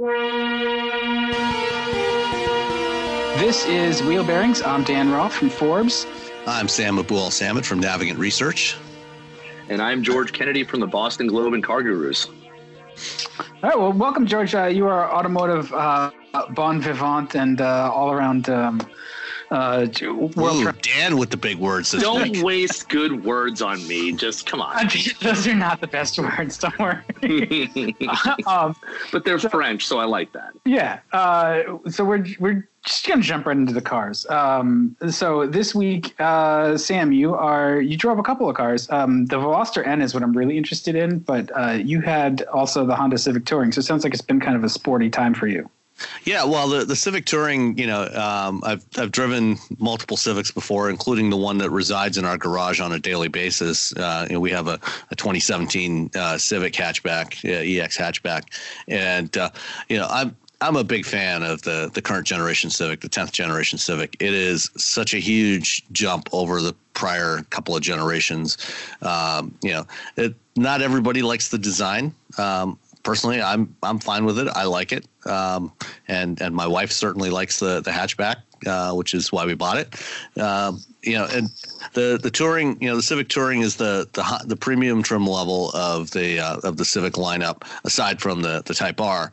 This is Wheel Bearings. I'm Dan Roth from Forbes. I'm Sam Abuelsamid from Navigant Research. And I'm George Kennedy from the Boston Globe and CarGurus. All right, well, welcome, George. Uh, you are automotive uh, bon vivant and uh, all around um, uh, world. Ooh, Dan with the big words. this Don't week. waste good words on me. Just come on. Those are not the best words. Don't worry. um, but they're French, so I like that. yeah. Uh, so we're we're just gonna jump right into the cars. Um, so this week, uh, Sam, you are you drove a couple of cars. Um, the Veloster N is what I'm really interested in, but uh, you had also the Honda Civic Touring. So it sounds like it's been kind of a sporty time for you. Yeah, well, the, the Civic Touring, you know, um, I've I've driven multiple Civics before, including the one that resides in our garage on a daily basis. Uh, you know, we have a, a 2017 uh, Civic hatchback, uh, EX hatchback, and uh, you know, I'm I'm a big fan of the the current generation Civic, the 10th generation Civic. It is such a huge jump over the prior couple of generations. Um, you know, it, not everybody likes the design. Um, personally, I'm I'm fine with it. I like it, um, and and my wife certainly likes the the hatchback, uh, which is why we bought it. Um, you know, and the the touring, you know, the Civic Touring is the the the premium trim level of the uh, of the Civic lineup, aside from the the Type R.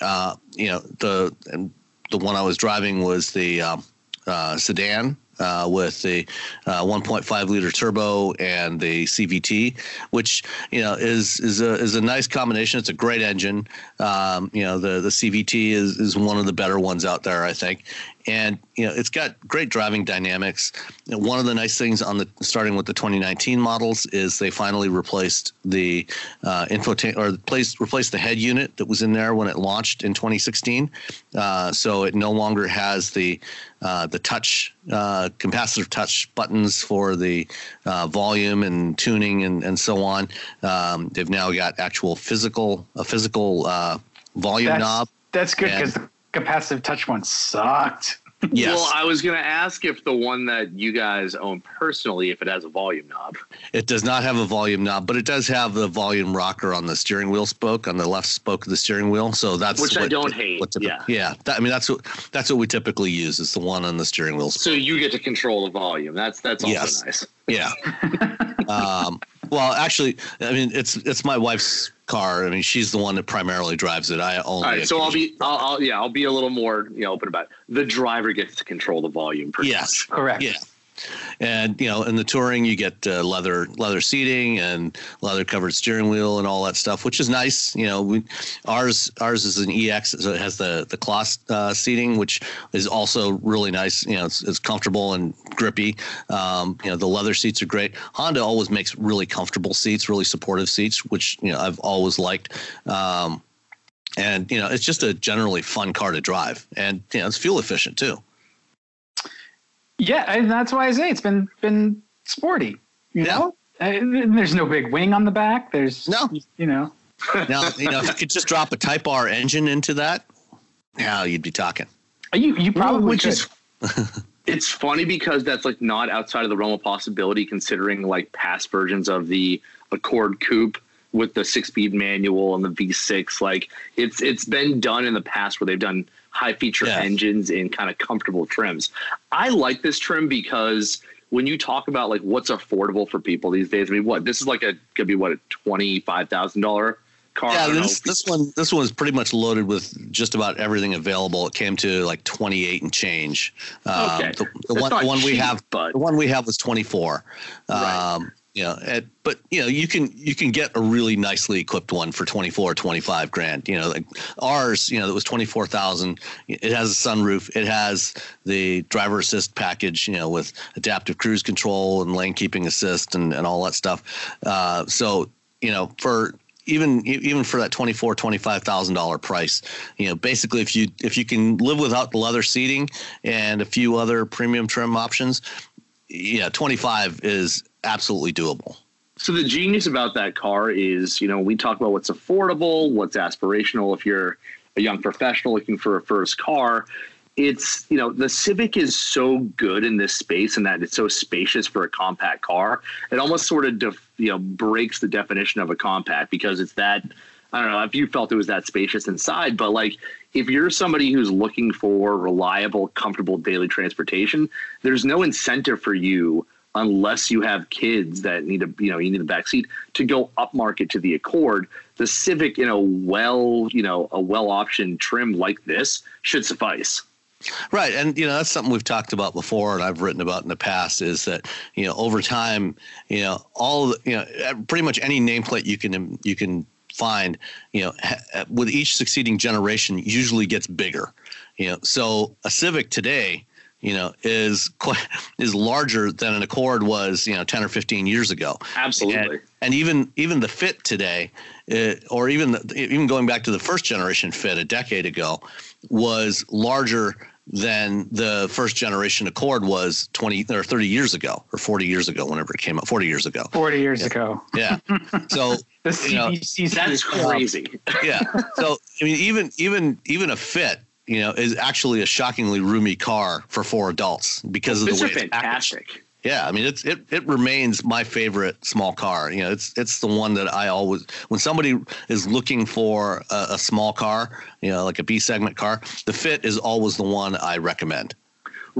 Uh, you know, the and the one I was driving was the um, uh, sedan uh, with the uh, 1.5 liter turbo and the CVT, which you know is is a is a nice combination. It's a great engine. Um, you know, the the CVT is is one of the better ones out there, I think. And you know, it's got great driving dynamics. One of the nice things on the starting with the 2019 models is they finally replaced the uh, infotainment or replaced replaced the head unit that was in there when it launched in 2016. Uh, so it no longer has the uh, the touch uh, capacitive touch buttons for the uh, volume and tuning and, and so on. Um, they've now got actual physical a physical uh, volume That's, knob. that's good because the capacitive touch one sucked. Yes. Well, I was going to ask if the one that you guys own personally, if it has a volume knob. It does not have a volume knob, but it does have the volume rocker on the steering wheel spoke on the left spoke of the steering wheel. So that's Which I what- don't hate, typi- yeah. yeah. That, I mean, that's what that's what we typically use. Is the one on the steering wheel. So you get to control the volume. That's that's also Yes. nice. Yeah. um, well, actually, I mean, it's it's my wife's car. I mean, she's the one that primarily drives it. I only. All right, so I'll be, I'll, I'll, yeah, I'll be a little more, you know, open about it. The driver gets to control the volume. pretty Yes. much. Correct. Yeah. And you know, in the touring, you get uh, leather leather seating and leather covered steering wheel and all that stuff, which is nice. You know, we, ours ours is an EX, so it has the the cloth uh, seating, which is also really nice. You know, it's, it's comfortable and grippy. Um, you know, the leather seats are great. Honda always makes really comfortable seats, really supportive seats, which you know I've always liked. Um, and you know, it's just a generally fun car to drive, and you know, it's fuel efficient too. Yeah, and that's why I say it's been been sporty. You Yeah. know, Uh, there's no big wing on the back. There's No. you know. Now, you know, if you could just drop a Type R engine into that, now you'd be talking. You you probably which could. is it's funny because that's like not outside of the realm of possibility considering like past versions of the accord coupe with the six speed manual and the v6 like it's it's been done in the past where they've done high feature Yeah. engines in kind of comfortable trims i like this trim because when you talk about like what's affordable for people these days i mean what this is like a could be what a $25000 car Yeah, don't know. this this one this one is pretty much loaded with just about everything available. It came to like twenty eight and change. Um, Okay. the, the one the one we have but- the one we have was twenty four. Um, know, it, but you know, you can you can get a really nicely equipped one for 24, 25 grand. You know, like ours, you know, that was twenty four thousand. It has a sunroof. It has the driver assist package. You know, with adaptive cruise control and lane keeping assist and and all that stuff. Uh, so you know, for even even for that twenty four twenty five thousand dollar price, you know, basically if you if you can live without the leather seating and a few other premium trim options, yeah, twenty five is absolutely doable. So the genius about that car is, you know, we talk about what's affordable, what's aspirational. If you're a young professional looking for a first car, it's you know the Civic is so good in this space and that it's so spacious for a compact car. It almost sort of def, you know breaks the definition of a compact because it's that I don't know if you felt it was that spacious inside, but like if you're somebody who's looking for reliable, comfortable daily transportation, there's no incentive for you unless you have kids that need a you know you need a backseat to go upmarket to the Accord. The Civic in a well you know a well optioned trim like this should suffice. Right, and you know that's something we've talked about before, and I've written about in the past. Is that you know over time, you know all the, you know pretty much any nameplate you can you can find, you know, ha- with each succeeding generation usually gets bigger. You know, so a Civic today, you know, is quite is larger than an Accord was, you know, ten or fifteen years ago. Absolutely. And, and even even the Fit today, uh, or even the, even going back to the first generation Fit a decade ago, was larger than the first generation Accord was 20 or 30 years ago or 40 years ago, whenever it came out, 40 years ago. 40 years yeah. ago. Yeah. So the you know, that's crazy. yeah. So I mean, even even even a Fit, you know, is actually a shockingly roomy car for four adults because well, of the way are fantastic. Packaged. Yeah, I mean it's it it remains my favorite small car. You know, it's it's the one that I always when somebody is looking for a, a small car, you know, like a B segment car, the Fit is always the one I recommend.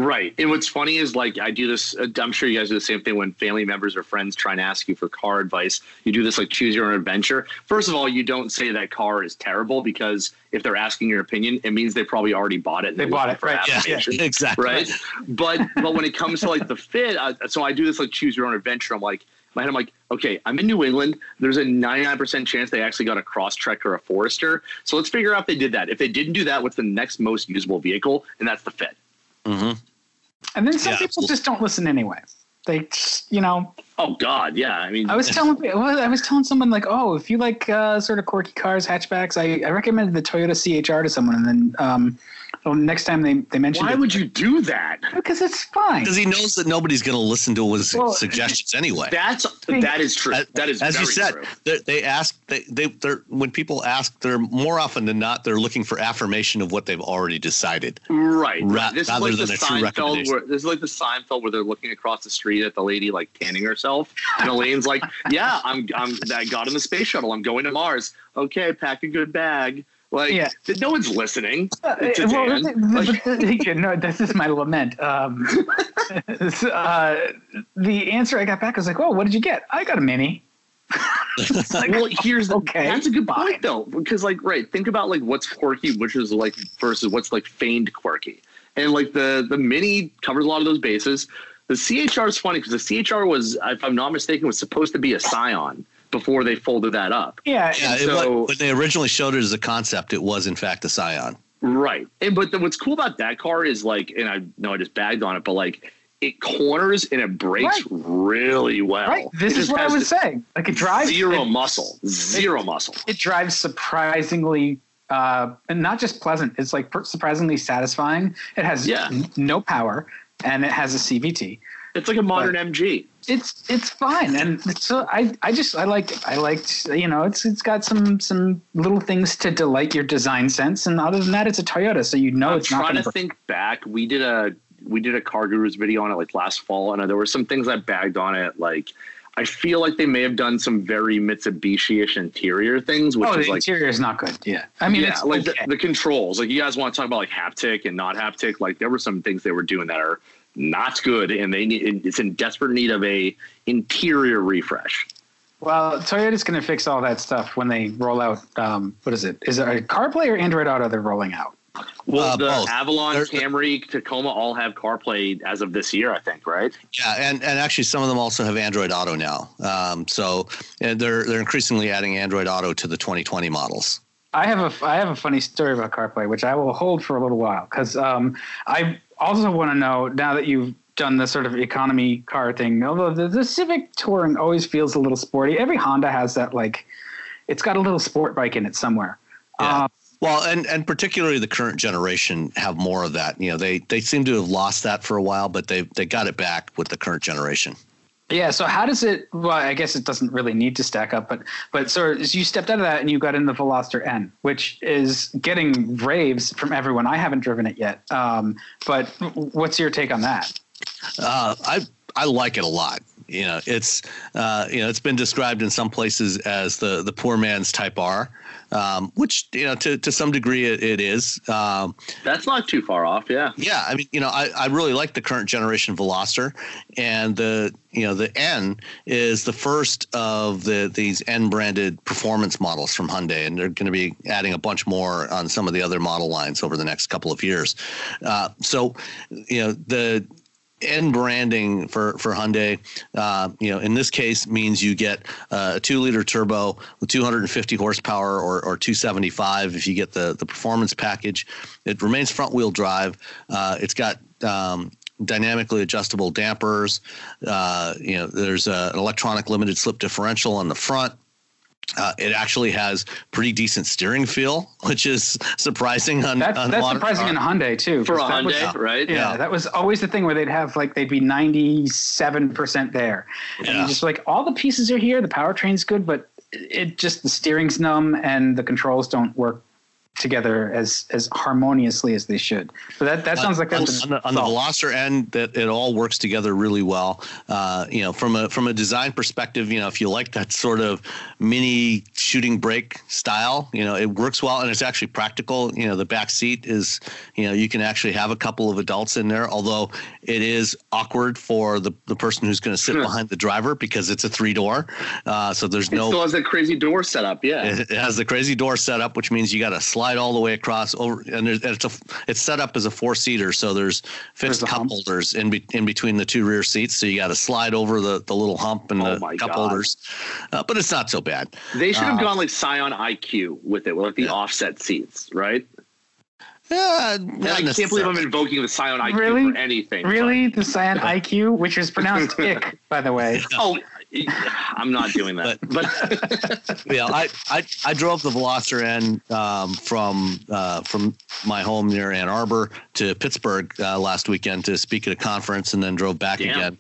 Right. And what's funny is like I do this. Uh, I'm sure you guys do the same thing when family members or friends try and ask you for car advice. You do this like choose your own adventure. First of all, you don't say that car is terrible because if they're asking your opinion, it means they probably already bought it. they bought it, right? Yeah, yeah, exactly. Right. But but when it comes to like the fit, uh, so I do this like choose your own adventure. I'm like my head, I'm like, okay, I'm in New England. There's a 99% chance they actually got a cross Crosstrek or a Forester. So let's figure out if they did that. If they didn't do that, what's the next most usable vehicle? And that's the Fit. Mm-hmm. And then some yeah, people just don't listen anyway. They, just, you know. Oh God, yeah. I mean, I was telling, I was telling someone like, oh, if you like uh, sort of quirky cars, hatchbacks, I, I recommended the Toyota CHR to someone, and then um, well, next time they they mention why it, would you do that? Because it's fine. Because he knows that nobody's going to listen to his well, suggestions anyway. That's that is true. As, that is as you said. They, they ask they they they're when people ask, they're more often than not they're looking for affirmation of what they've already decided. Right. Ra- this rather is like than the a true Seinfeld recommendation. where this is like the Seinfeld where they're looking across the street at the lady like tanning herself, and Elaine's like, "Yeah, I'm I'm I got in the space shuttle. I'm going to Mars. Okay, pack a good bag." Like, yeah. no one's listening. Uh, well, like, no, this is my lament. Um, uh, the answer I got back was like, "Oh, what did you get? I got a mini." like, well, here's the, okay. That's a good point though, because like, right, think about like what's quirky, which is like versus what's like feigned quirky, and like the the mini covers a lot of those bases. The CHR is funny because the CHR was, if I'm not mistaken, was supposed to be a Scion before they folded that up. Yeah. Yeah. So, when they originally showed it as a concept, it was in fact a Scion. Right. And but the, what's cool about that car is like, and I know I just bagged on it, but like it corners and it brakes right. really well. Right. This it is what I was saying. Like it drives zero it, muscle, zero it, muscle. It drives surprisingly. Uh, and not just pleasant, it's like surprisingly satisfying. It has yeah. n- no power and it has a CVT. It's like a modern but MG. It's it's fine, and so I I just I like it. I liked you know it's it's got some some little things to delight your design sense, and other than that, it's a Toyota, so you know I'm it's trying to think back, we did a we did a CarGurus video on it like last fall, and there were some things I bagged on it like. I feel like they may have done some very Mitsubishi-ish interior things, which oh, is the like interior is not good. Yeah, I mean, yeah, it's like okay. the, the, controls. Like you guys want to talk about like haptic and not haptic. Like there were some things they were doing that are not good, and they need it's in desperate need of a interior refresh. Well, Toyota's going to fix all that stuff when they roll out. Um, what is it? Is it a CarPlay or Android Auto they're rolling out? Well, Uh, the both. Avalon, They're- Camry, Tacoma all have CarPlay as of this year, I think, right? Yeah, and, and actually some of them also have Android Auto now. Um, so and they're they're increasingly adding Android Auto to the 2020 models. I have a I have a funny story about CarPlay, which I will hold for a little while because um, I also want to know now that you've done the sort of economy car thing. Although the, the Civic Touring always feels a little sporty. Every Honda has that like, it's got a little sport bike in it somewhere. Yeah. Um, Well, and and particularly the current generation have more of that. You know, they they seem to have lost that for a while, but they they got it back with the current generation. Yeah. So how does it? Well, I guess it doesn't really need to stack up, but but so you stepped out of that and you got in the Veloster N, which is getting raves from everyone. I haven't driven it yet, um, but what's your take on that? Uh, I I like it a lot. You know, it's uh, you know it's been described in some places as the the poor man's Type R. um, which you know to to some degree it, it is. Um, That's not too far off. Yeah. yeah, I mean, you know, I, I really like the current generation Veloster, and the you know the N is the first of the these N branded performance models from Hyundai, and they're going to be adding a bunch more on some of the other model lines over the next couple of years. Uh, so, you know, the N branding for for Hyundai, uh, you know, in this case means you get uh, a two liter turbo with 250 horsepower or, or 275 if you get the the performance package. It remains front wheel drive. Uh, it's got um, dynamically adjustable dampers. Uh, you know, there's a, an electronic limited slip differential on the front. Uh, it actually has pretty decent steering feel, which is surprising on, That's, on that's modern surprising car. in Hyundai too. For a 'cause that was- Hyundai, right? yeah, Yeah. that was always the thing where they'd have like they'd be ninety seven percent there, and Yeah. you just like all the pieces are here. The powertrain's good, but it just the steering's numb and the controls don't work together as as harmoniously as they should. So that that sounds like on, that's on the, on the Veloster N that it all works together really well. Uh, you know, from a from a design perspective, you know, if you like that sort of mini shooting brake style, you know, it works well and it's actually practical. You know, the back seat is, you know, you can actually have a couple of adults in there, although it is awkward for the, the person who's going to sit Sure. behind the driver because it's a three door. Uh, so there's It no still has that crazy door setup. Yeah. it it has the crazy door setup, which means you got to slide all the way across over, and, there's, and it's a it's set up as a four seater, so there's fixed There's cup hump. holders in be, in between the two rear seats, so you got to slide over the, the little hump and Oh the my cup God. holders, uh, but it's not so bad. They should have Uh, gone like Scion IQ with it, with like the Yeah. offset seats, right? Yeah, I can't believe I'm invoking the Scion IQ Really? for anything. but- really the Scion IQ, which is pronounced ick, by the way. Oh, I'm not doing that. But, yeah, I, I I drove the Veloster N um, from uh, from my home near Ann Arbor to Pittsburgh uh, last weekend to speak at a conference, and then drove back Damn. again.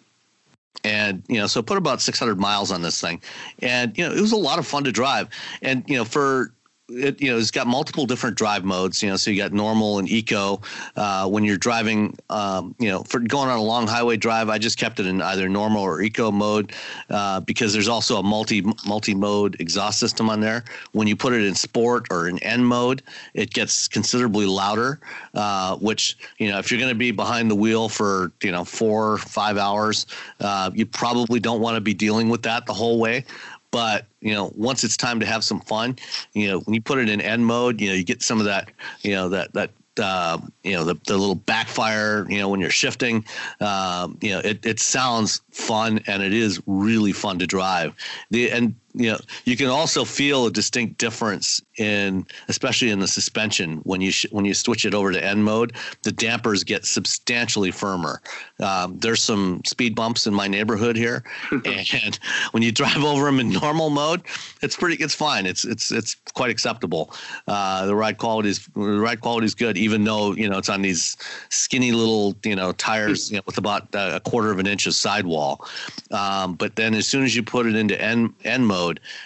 And you know, so put about 600 miles on this thing, and you know, it was a lot of fun to drive. And you know, for it, you know, it's got multiple different drive modes. You know, so you got normal and eco. Uh, when you're driving, um, you know, for going on a long highway drive, I just kept it in either normal or eco mode uh, because there's also a multi multi mode exhaust system on there. When you put it in sport or in N mode, it gets considerably louder. Uh, which you know, if you're going to be behind the wheel for you know four five hours, uh, you probably don't want to be dealing with that the whole way. But you know, once it's time to have some fun, you know, when you put it in N mode, you know, you get some of that, you know, that that uh, you know the, the little backfire you know when you're shifting um, you know it, it sounds fun and it is really fun to drive. The and you know you can also feel a distinct difference in especially in the suspension when you sh- when you switch it over to N mode the dampers get substantially firmer. Um, there's some speed bumps in my neighborhood here and when you drive over them in normal mode it's pretty it's fine. It's it's it's quite acceptable. Uh, the ride quality is the ride quality is good even though you know it's on these skinny little you know tires you know, with about uh, a quarter of an inch of sidewall. Um, but then as soon as you put it into N N mode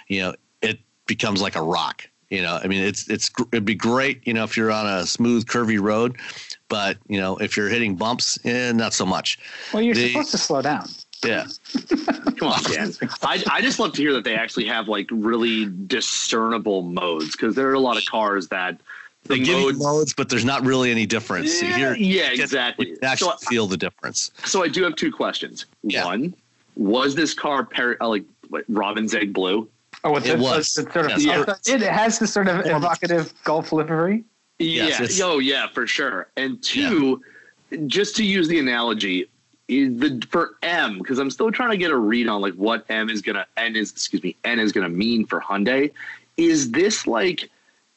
you know it becomes like a rock you know i mean it's it's it'd be great you know if you're on a smooth curvy road but you know if you're hitting bumps eh, not so much Well, you're The- supposed to slow down. yeah come on, Dan. I, I just love to hear that they actually have like really discernible modes because there are a lot of cars that they the give you modes. modes but there's not really any difference yeah, Here, yeah, you exactly. you actually So, feel the difference so I do have two questions. Yeah. One, was this car par- uh, like what, Robin's egg blue? Oh, with It the, was. the sort of Yes. Yeah. it has the sort of evocative golf livery. Yes, yeah. it's- Oh, yeah, for sure. And two, just to use the analogy, the for M because I'm still trying to get a read on like what M is gonna N is excuse me N is gonna mean for Hyundai. Is this like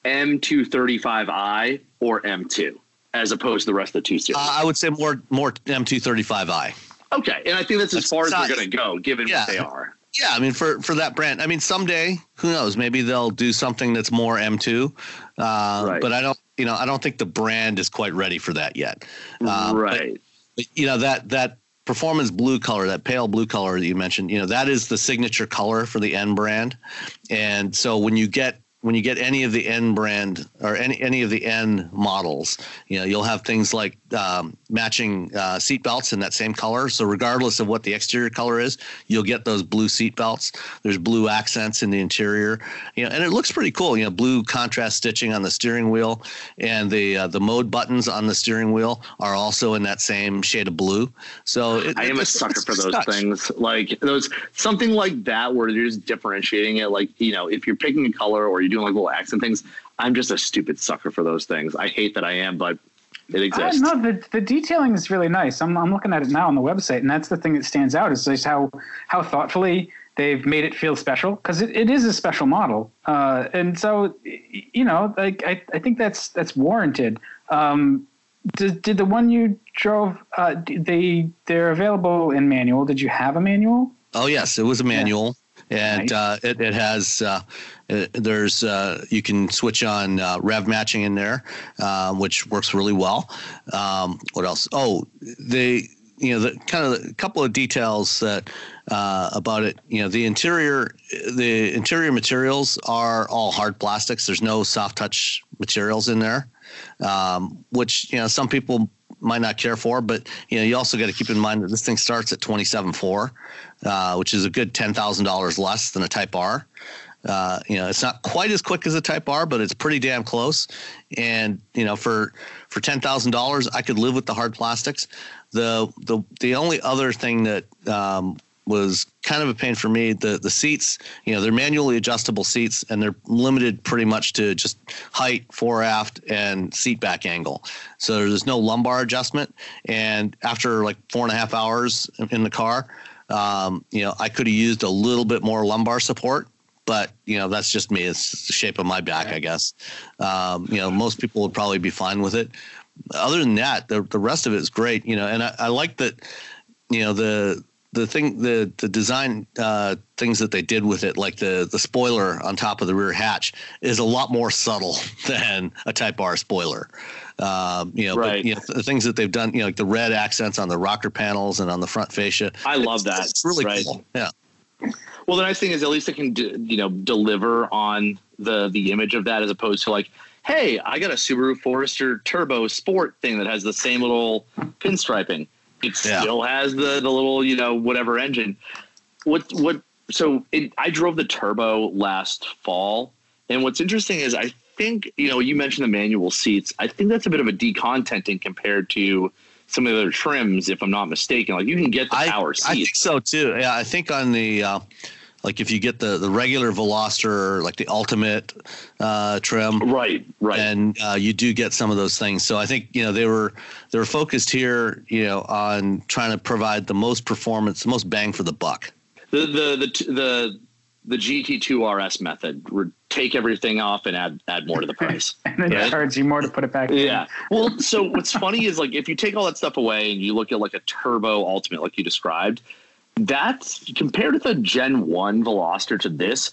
M235i or M2 as opposed to the rest of the two series? uh, i would say more more m235i okay, and I think that's as That's far as size. they're gonna go, given Yeah. what they are. Yeah, I mean for for that brand. I mean someday, who knows? Maybe they'll do something that's more M2. Uh, Right. But I don't, you know, I don't think the brand is quite ready for that yet. Um, but- right. but, you know that that performance blue color, that pale blue color that you mentioned, you know, that is the signature color for the N brand. And so when you get when you get any of the N brand or any any of the N models, you know, you'll have things like um, matching uh, seat belts in that same color. So regardless of what the exterior color is, you'll get those blue seat belts. There's blue accents in the interior, you know, and it looks pretty cool. You know, blue contrast stitching on the steering wheel, and the uh, the mode buttons on the steering wheel are also in that same shade of blue. So it, I am a sucker for those things, like those something like that where you're just differentiating it. Like you know, if you're picking a color or you're doing like little accent things, I'm just a stupid sucker for those things. I hate that I am, but it exists. Uh, no, the, the detailing is really nice. I'm, I'm looking at it now on the website, and that's the thing that stands out is just how how thoughtfully they've made it feel special because it, it is a special model. Uh, and so, you know, like I, I think that's that's warranted. Um, did, did the one you drove? Uh, they they're available in manual. Did you have a manual? Oh yes, it was a manual, yeah. And nice. uh, it it has uh, uh, there's uh, you can switch on uh, rev matching in there, uh, which works really well. Um, what else? Oh, they you know the kind of a couple of details that uh, about it. You know, the interior the interior materials are all hard plastics. There's no soft touch materials in there, um, which you know some people might not care for, but you know you also got to keep in mind that this thing starts at 27.4, uh, which is a good ten thousand dollars less than a Type R. Uh, you know, it's not quite as quick as a Type R, but it's pretty damn close. And you know, for for ten thousand dollars, I could live with the hard plastics. The the the only other thing that um, was kind of a pain for me. The the seats, you know, they're manually adjustable seats, and they're limited pretty much to just height, fore aft, and seat back angle. So there's no lumbar adjustment. And after like four and a half hours in the car, um, you know, I could have used a little bit more lumbar support but you know that's just me. It's the shape of my back, I guess. Um, you know, most people would probably be fine with it. Other than that, the the rest of it is great. You know, and I, I like that. You know the the thing the the design uh, things that they did with it, like the the spoiler on top of the rear hatch, is a lot more subtle than a Type R spoiler. Um, you know, right. but you know the things that they've done, you know, like the red accents on the rocker panels and on the front fascia. I love that. It's really right. cool. Yeah. Well, the nice thing is at least it can you know deliver on the the image of that as opposed to like, hey, I got a Subaru Forester Turbo Sport thing that has the same little pinstriping. It yeah. still has the the little you know whatever engine. What what? So it, I drove the Turbo last fall, and what's interesting is I think you know you mentioned the manual seats. I think that's a bit of a decontenting compared to some of the other trims, if I'm not mistaken. Like you can get the power seats. I think so too. Yeah, I think on the uh, like if you get the the regular Veloster, like the Ultimate uh, trim, right, right, and uh, you do get some of those things. So I think you know they were they were focused here, you know, on trying to provide the most performance, the most bang for the buck. The the the the the GT2 RS method. Take everything off and add add more to the price. and then right? charge you more to put it back. Yeah. In. Well, so what's funny is like if you take all that stuff away and you look at like a turbo ultimate, like you described, that's compared to the Gen 1 Veloster to this,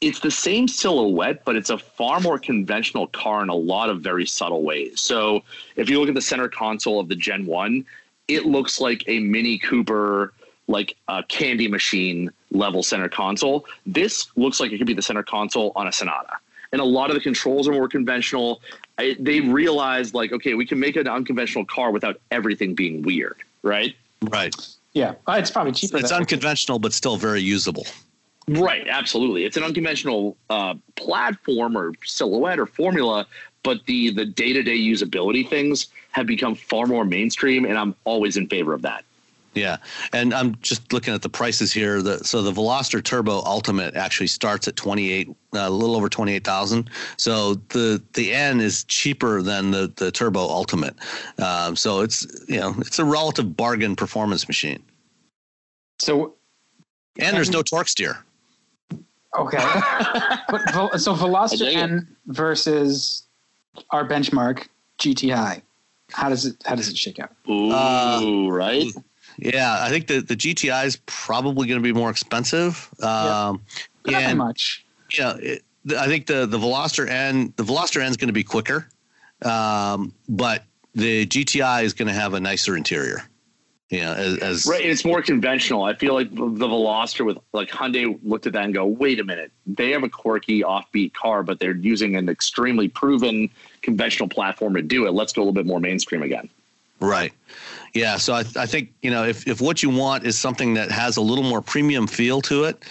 it's the same silhouette, but it's a far more conventional car in a lot of very subtle ways. So if you look at the center console of the Gen 1, it looks like a Mini Cooper, like a candy machine level center console. This looks like it could be the center console on a Sonata. And a lot of the controls are more conventional. I, they realized, like, okay, we can make an unconventional car without everything being weird, right? Right. Yeah, uh, it's probably cheaper. It's unconventional, but still very usable. Right, absolutely. It's an unconventional uh, platform or silhouette or formula, but the the day to day usability things have become far more mainstream, and I'm always in favor of that. Yeah, and I'm just looking at the prices here. The, so the Veloster Turbo Ultimate actually starts at 28, uh, a little over 28,000. So the the N is cheaper than the the Turbo Ultimate. Um, so it's you know it's a relative bargain performance machine. So, and there's no torque steer. Okay, but, so Veloster N versus our benchmark GTI. How does it how does it shake out? Ooh, uh, right. Yeah, I think the the GTI is probably going to be more expensive. Um, yeah, not and, much. Yeah, it, I think the the Veloster N the Veloster N is going to be quicker, um, but the GTI is going to have a nicer interior. You know, as, as right, it's more conventional. I feel like the Veloster with like Hyundai looked at that and go, wait a minute, they have a quirky, offbeat car, but they're using an extremely proven conventional platform to do it. Let's go a little bit more mainstream again. Right. Yeah. So I, I think, you know, if, if what you want is something that has a little more premium feel to it,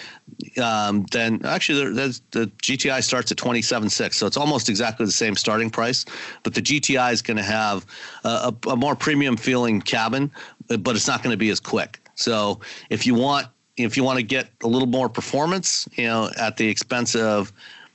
um, then actually there, the GTI starts at 27.6. So it's almost exactly the same starting price, but the GTI is going to have a, a, a more premium feeling cabin, but it's not going to be as quick. So if you want, if you want to get a little more performance, you know, at the expense of,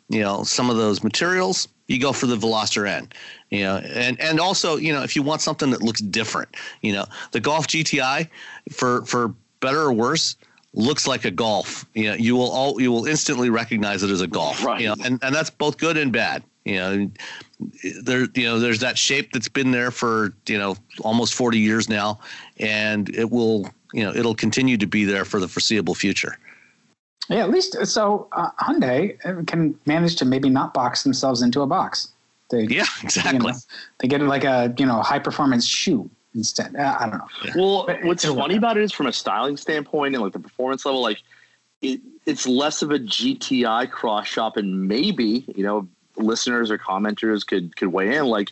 you know, some of those materials, you go for the Veloster N you know and and also you know if you want something that looks different you know the golf gti for for better or worse looks like a golf. You know you will all you will instantly recognize it as a golf right. you know and, and that's both good and bad. You know there you know there's that shape that's been there for you know almost 40 years now and it will you know it'll continue to be there for the foreseeable future yeah at least so uh, hyundai can manage to maybe not box themselves into a box they, yeah, exactly. You know, they get like a you know high performance shoe instead. Uh, I don't know. Yeah. Well, but what's funny about it is from a styling standpoint and like the performance level, like it, it's less of a GTI cross shop, and maybe you know listeners or commenters could could weigh in. Like,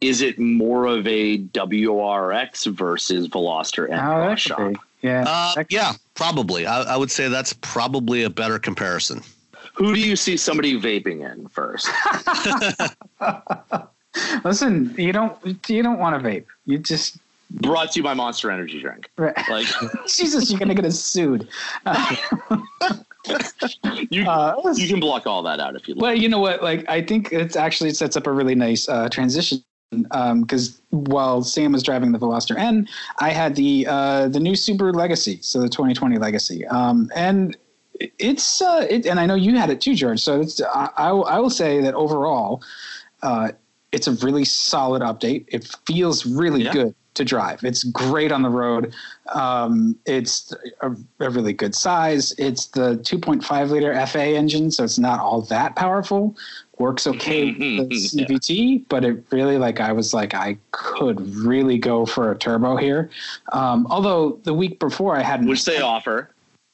is it more of a WRX versus Veloster N oh, cross shop? Yeah, uh, yeah, probably. I, I would say that's probably a better comparison. Who do you see somebody vaping in first? Listen, you don't you don't want to vape. You just brought to you by Monster Energy drink. Right. Like Jesus, you're gonna get us sued. you uh, you can block all that out if you like. Well, you know what? Like I think it's actually it sets up a really nice uh, transition because um, while Sam was driving the Veloster N, I had the uh, the new Subaru Legacy, so the 2020 Legacy, um, and it's uh, it, and I know you had it too, George. So it's I, I, I will say that overall, uh, it's a really solid update. It feels really yeah. good to drive. It's great on the road. Um, it's a, a, really good size. It's the 2.5 liter FA engine, so it's not all that powerful. Works okay with the CVT, yeah. but it really like I was like I could really go for a turbo here. Um, although the week before I had which they offer.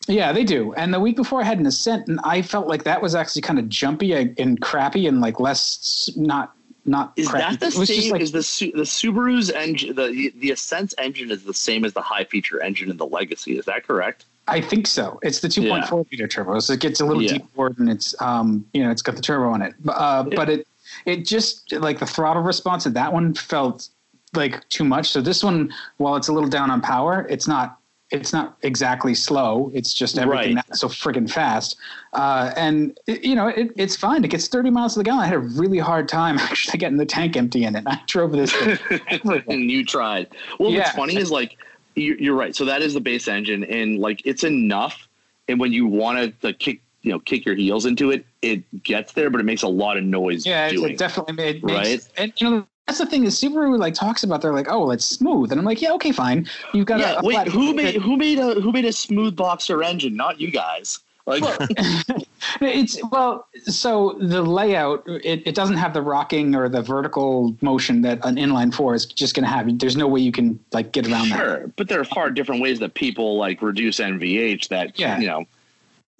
Yeah, they do. And the week before I had an Ascent, and I felt like that was actually kind of jumpy and crappy and like less not not. Is crappy. that the same? Like, is the the Subaru's engine the the Ascent's engine is the same as the high feature engine in the Legacy? Is that correct? I think so. It's the 2.4 yeah. liter turbo, so it gets a little yeah. deeper and it's um you know it's got the turbo on it, uh, yeah. but it it just like the throttle response of that one felt like too much. So this one, while it's a little down on power, it's not it's not exactly slow. It's just everything right. so friggin' fast. Uh, and it, you know, it, it's fine. It gets 30 miles to the gallon. I had a really hard time actually getting the tank empty in it. I drove this. and you tried. Well, yeah. what's funny is like, you're right. So that is the base engine and like, it's enough. And when you want to kick, you know, kick your heels into it, it gets there, but it makes a lot of noise. Yeah, doing, it definitely made, right. and you know, that's the thing is Subaru like talks about they're like oh well, it's smooth and I'm like yeah okay fine you've got yeah, a, a wait who made who made a who made a smooth boxer engine not you guys like well, it's well so the layout it, it doesn't have the rocking or the vertical motion that an inline four is just going to have. There's no way you can like get around sure, that but there are far different ways that people like reduce NVH that yeah. you know.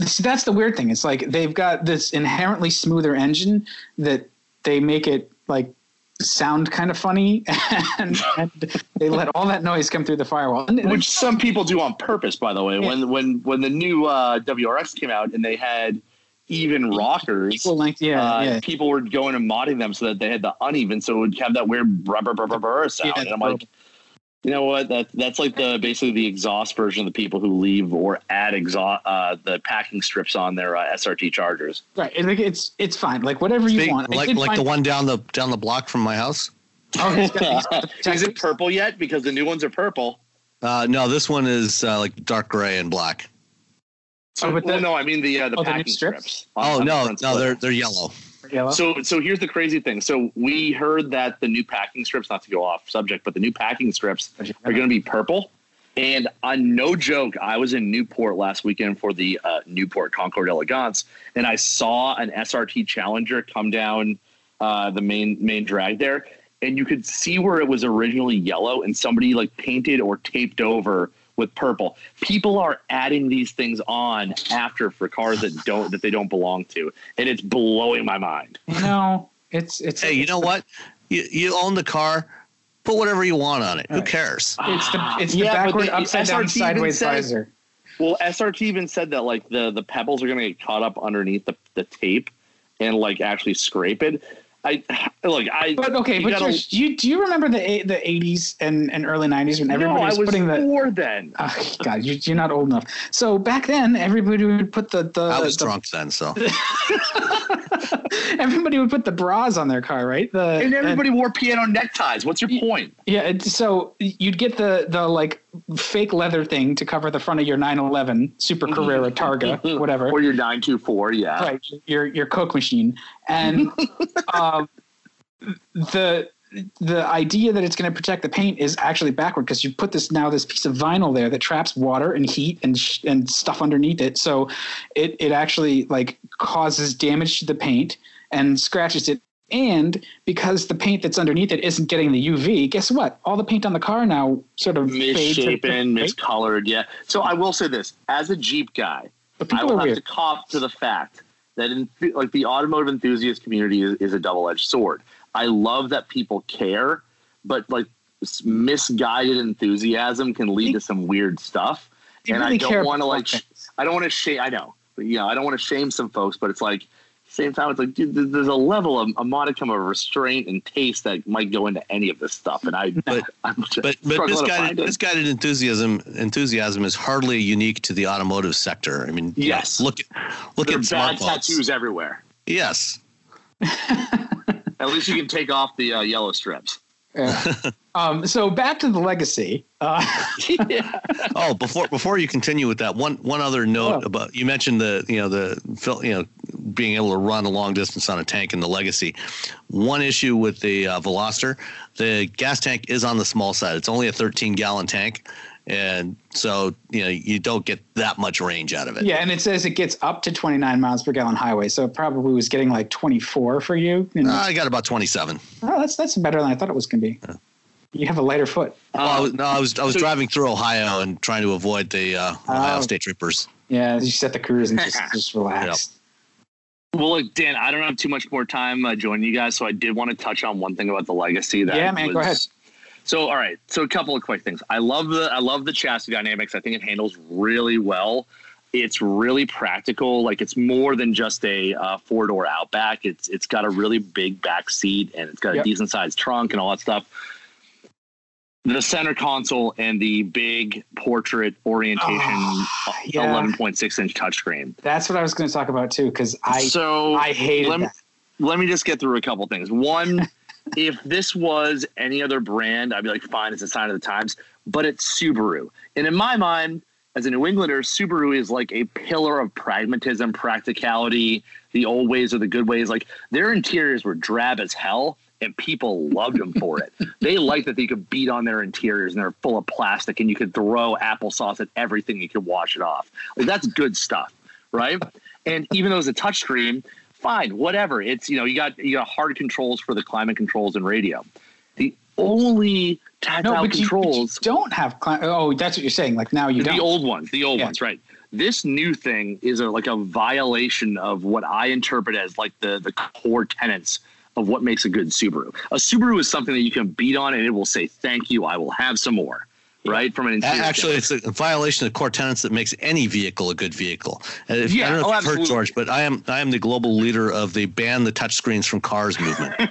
See, that's the weird thing. It's like they've got this inherently smoother engine that they make it like sound kind of funny and, and, they let all that noise come through the firewall. Which some people do on purpose by the way. Yeah. when when when the new uh, wrx came out and they had even rockers equal length yeah, uh, yeah, people were going and modding them so that they had the uneven so it would have that weird rubber rubber rubber sound. Yeah, and i'm like you know what? That that's like the basically the exhaust version of the people who leave or add exhaust uh, the packing strips on their uh, SRT chargers. Right. And it's it's fine. Like whatever you Big, want. Like like the one down the down the block from my house. Oh, he's got, he's is it purple yet? Because the new ones are purple. Uh, no, this one is uh, like dark gray and black. So, oh, but the, well, no, I mean the uh, the oh, packing the strips. strips oh no, no, they're they're yellow. Yellow. So so here's the crazy thing. So we heard that the new packing strips, not to go off subject, but the new packing strips are going to be purple. And on no joke, I was in Newport last weekend for the uh, Newport Concours d'Elegance, and I saw an SRT Challenger come down uh, the main main drag there, and you could see where it was originally yellow and somebody like painted or taped over with purple. People are adding these things on after for cars that don't that they don't belong to, and it's blowing my mind. No, it's it's. Hey, you know what? You you own the car. Put whatever you want on it. Who cares? It's the it's the but backward the upside down SRT even sideways said- visor. Well, SRT even said that like the the pebbles are going to get caught up underneath the, the tape and like actually scrape it. I look, I But okay, you but gotta- do you do you remember the the eighties and, and early nineties when no, everybody I was was putting the four then. oh, God, you, you're not old enough. So back then, everybody would put the the, I was the drunk then, so everybody would put the bras on their car, right? The And everybody wore piano neckties. What's your point? Yeah, so you'd get the the like fake leather thing to cover the front of your 911 Super Carrera Targa, whatever. Or your nine two four, yeah. Right, your your Coke machine, and um, the the idea that it's going to protect the paint is actually backward because you put this now this piece of vinyl there that traps water and heat and sh- and stuff underneath it, so it it actually like causes damage to the paint and scratches it. And because the paint that's underneath it isn't getting the UV, guess what? All the paint on the car now sort of Misshapen, miscolored, yeah. So I will say this: as a Jeep guy, I will have weird. to cop to the fact that in like the automotive enthusiast community is, is a double-edged sword. I love that people care, but like misguided enthusiasm can lead to some weird stuff. And really I don't want to like, things. I don't want to shame. I know, but yeah, I don't want to shame some folks, but it's like. Same time, it's like dude, there's a level of a modicum of restraint and taste that might go into any of this stuff, and I, But- I'm just but but misguided misguided enthusiasm enthusiasm is hardly unique to the automotive sector. I mean, you know, Yes. look at look There at bad tattoos everywhere. Yes, At least you can take off the uh, yellow strips. Yeah. um, so back to the legacy. Uh, yeah. Oh, before before you continue with that, one one other note Oh. about you mentioned the you know the you know being able to run a long distance on a tank in the Legacy. One issue with the uh, Veloster, the gas tank is on the small side. It's only a 13 gallon tank, and so you know you don't get that much range out of it. yeah, and it says it gets up to 29 miles per gallon highway, so it probably was getting like 24 for you. And, Uh, I got about 27. oh, that's that's better than I thought it was going to be. You have a lighter foot. Well, I was, no, I was I was so- driving through Ohio and trying to avoid the uh, Ohio Oh. State Troopers. Yeah, you set the cruise and just just relax. Well, look, Dan, I don't have too much more time uh, joining you guys, so I did want to touch on one thing about the legacy. That Yeah, man, go was- ahead. So, all right, so a couple of quick things. I love the I love the chassis dynamics. I think it handles really well. It's really practical. Like it's more than just a uh, four door Outback. It's it's got a really big back seat and it's got Yep. a decent sized trunk and all that stuff. The center console and the big portrait orientation, Ah, yeah. eleven point six inch touchscreen. That's what I was going to talk about too, because I so I hated let me, that. let me just get through a couple things. One, if this was any other brand, I'd be like, fine, it's a sign of the times, but it's Subaru. And in my mind, as a New Englander, Subaru is like a pillar of pragmatism, practicality, the old ways or the good ways. Like their interiors were drab as hell. And people loved them for it. They liked that they could beat on their interiors and they're full of plastic and you could throw applesauce at everything. You could wash it off. Like that's good stuff, right? And even though it's a touchscreen, fine, whatever. It's you know you got you got hard controls for the climate controls and radio. The only tactile No, but you, but you controls, don't have. Cli- oh, that's what you're saying. Like now you the don't. The old ones, the old Yeah. ones, right? This new thing is a, like a violation of what I interpret as like the the core tenets of what makes a good Subaru. A Subaru is something that you can beat on and it will say thank you. I will have some more. Right from an interior Actually, it's a violation of core tenets that makes any vehicle a good vehicle. And If, Yeah, I don't know oh, if you've heard. George, but I am I am the global leader of the ban the touchscreens from cars movement.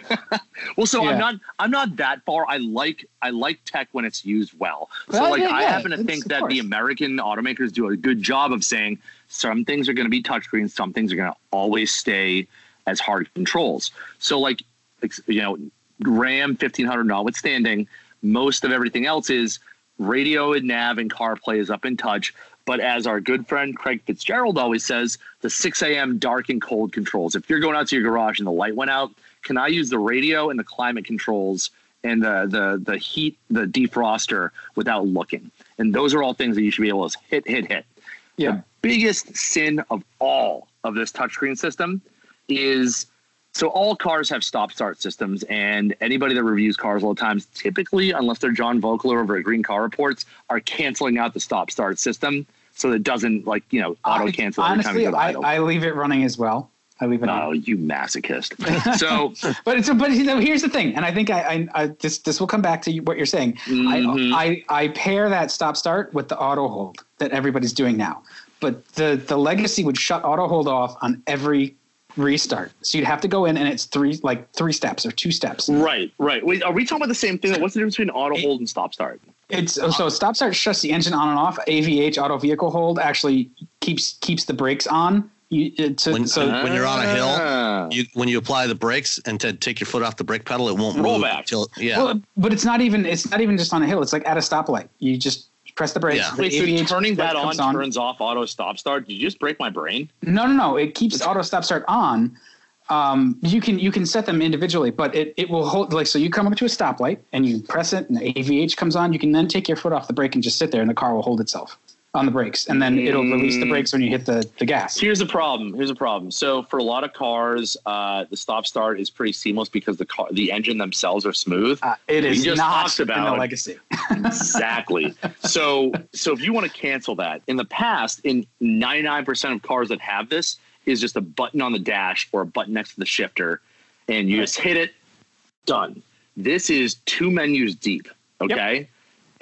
Well, so Yeah. I'm not I'm not that far. I like I like tech when it's used well. So Well, like yeah, I yeah, happen to it's- think of that the. American automakers do a good job of saying some things are going to be touchscreens, some things are going to always stay as hard controls. So like you know Ram 1500 notwithstanding, most of everything else is radio and nav and CarPlay is up in touch. But as our good friend Craig Fitzgerald always says, the 6 a.m. dark and cold controls. If you're going out to your garage and the light went out, can I use the radio and the climate controls and the the the heat, the defroster without looking? And those are all things that you should be able to hit, hit, hit. Yeah. The biggest sin of all of this touchscreen system is So all cars have stop start systems, and anybody that reviews cars all the times, typically, unless they're John Voelcker over at Green Car Reports, are canceling out the stop start system so that it doesn't like you know auto cancel every time Honestly, you go to I. I leave it running as well. I leave it Oh, on. you masochist! So But it's but you know, here's the thing, and I think I, I, I this this will come back to you- what you're saying. Mhm. I, I I pair that stop start with the auto hold that everybody's doing now. But the the legacy would shut auto hold off on every restart. So you'd have to go in and it's three like three steps or two steps. right, right. Wait, are we talking about the same thing? What's the difference between auto hold and stop start? It's so stop start shuts the engine on and off. AVH auto vehicle hold actually keeps keeps the brakes on. You, it's When- so when you're on a hill, Ah. You, when you apply the brakes and to take your foot off the brake pedal, it won't Roll move back. until yeah. Well, but it's not even it's not even just on a hill. It's like at a stoplight. You just press the brakes. Yeah. the Wait, so AVH turning that brake on turns off auto stop start? Did you just break my brain? No, no, no. It keeps auto stop start on. Um, you can you can set them individually, but it, it will hold like so. You come up to a stoplight and you press it, and the AVH comes on. You can then take your foot off the brake and just sit there, and the car will hold itself on the brakes, and then it'll release the brakes when you hit the the gas. Here's the problem. Here's the problem. So for a lot of cars, uh, the stop start is pretty seamless because the car, the engine themselves are smooth. Uh, it We is just not talked in the legacy. exactly. So so if you want to cancel that, in the past, in 99% of cars that have this, is just a button on the dash or a button next to the shifter, and you just hit it, done. This is two menus deep. Okay.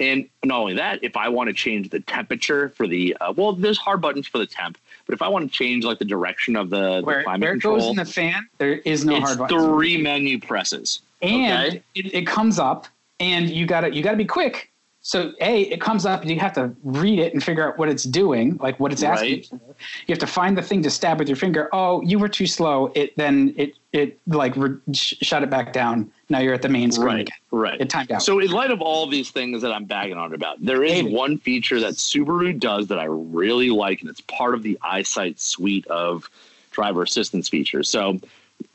And not only that, if I want to change the temperature for the uh, well, there's hard buttons for the temp, but if I want to change like the direction of the, the Where, climate where it control, goes in the fan, there is no hard button. three menu presses. and okay. it, it comes up and you got to you got to be quick so a it comes up and you have to read it and figure out what it's doing like what it's asking Right. you you have to find the thing to stab with your finger oh you were too slow it then it it like re- sh- shut it back down now you're at the main screen Right, again right. it timed out So, in light of all these things that I'm bagging on about, there is one feature that Subaru does that I really like, and it's part of the EyeSight suite of driver assistance features. So,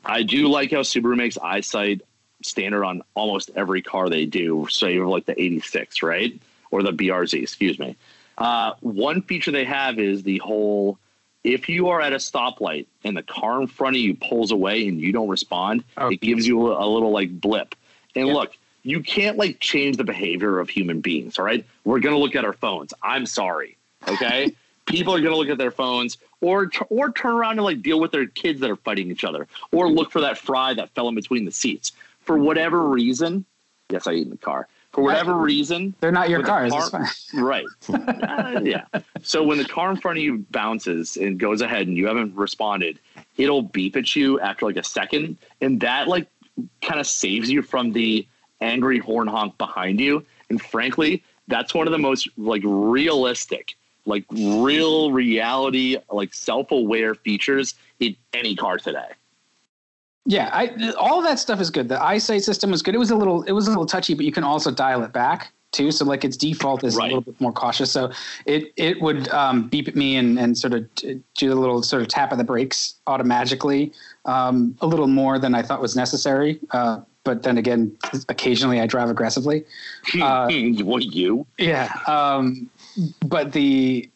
I do like how Subaru makes EyeSight standard on almost every car they do. So, you have like the 86, right? Or the BRZ, excuse me. Uh, one feature they have is the whole if you are at a stoplight and the car in front of you pulls away and you don't respond, Oh. it gives you a, a little like blip. And Yeah. look, you can't like change the behavior of human beings, all right? We're going to look at our phones. I'm sorry. Okay? People are going to look at their phones or or turn around and like deal with their kids that are fighting each other or look for that fry that fell in between the seats. For whatever reason, yes, I eat in the car. For whatever reason, they're not your cars car-. Right. Uh, yeah. So when the car in front of you bounces and goes ahead and you haven't responded, it'll beep at you after like a second. And that like kind of saves you from the angry horn honk behind you. And frankly, that's one of the most like realistic, like real reality, like self-aware features in any car today. Yeah I, all that stuff is good. The eyesight system was good. It was a little it was a little touchy but you can also dial it back too. So like its default is Right. a little bit more cautious. So it it would um, beep at me and, and sort of t- do the little sort of tap of the brakes automatically um, a little more than i thought was necessary. Uh, but then again occasionally i drive aggressively. Uh, what you? yeah um, but the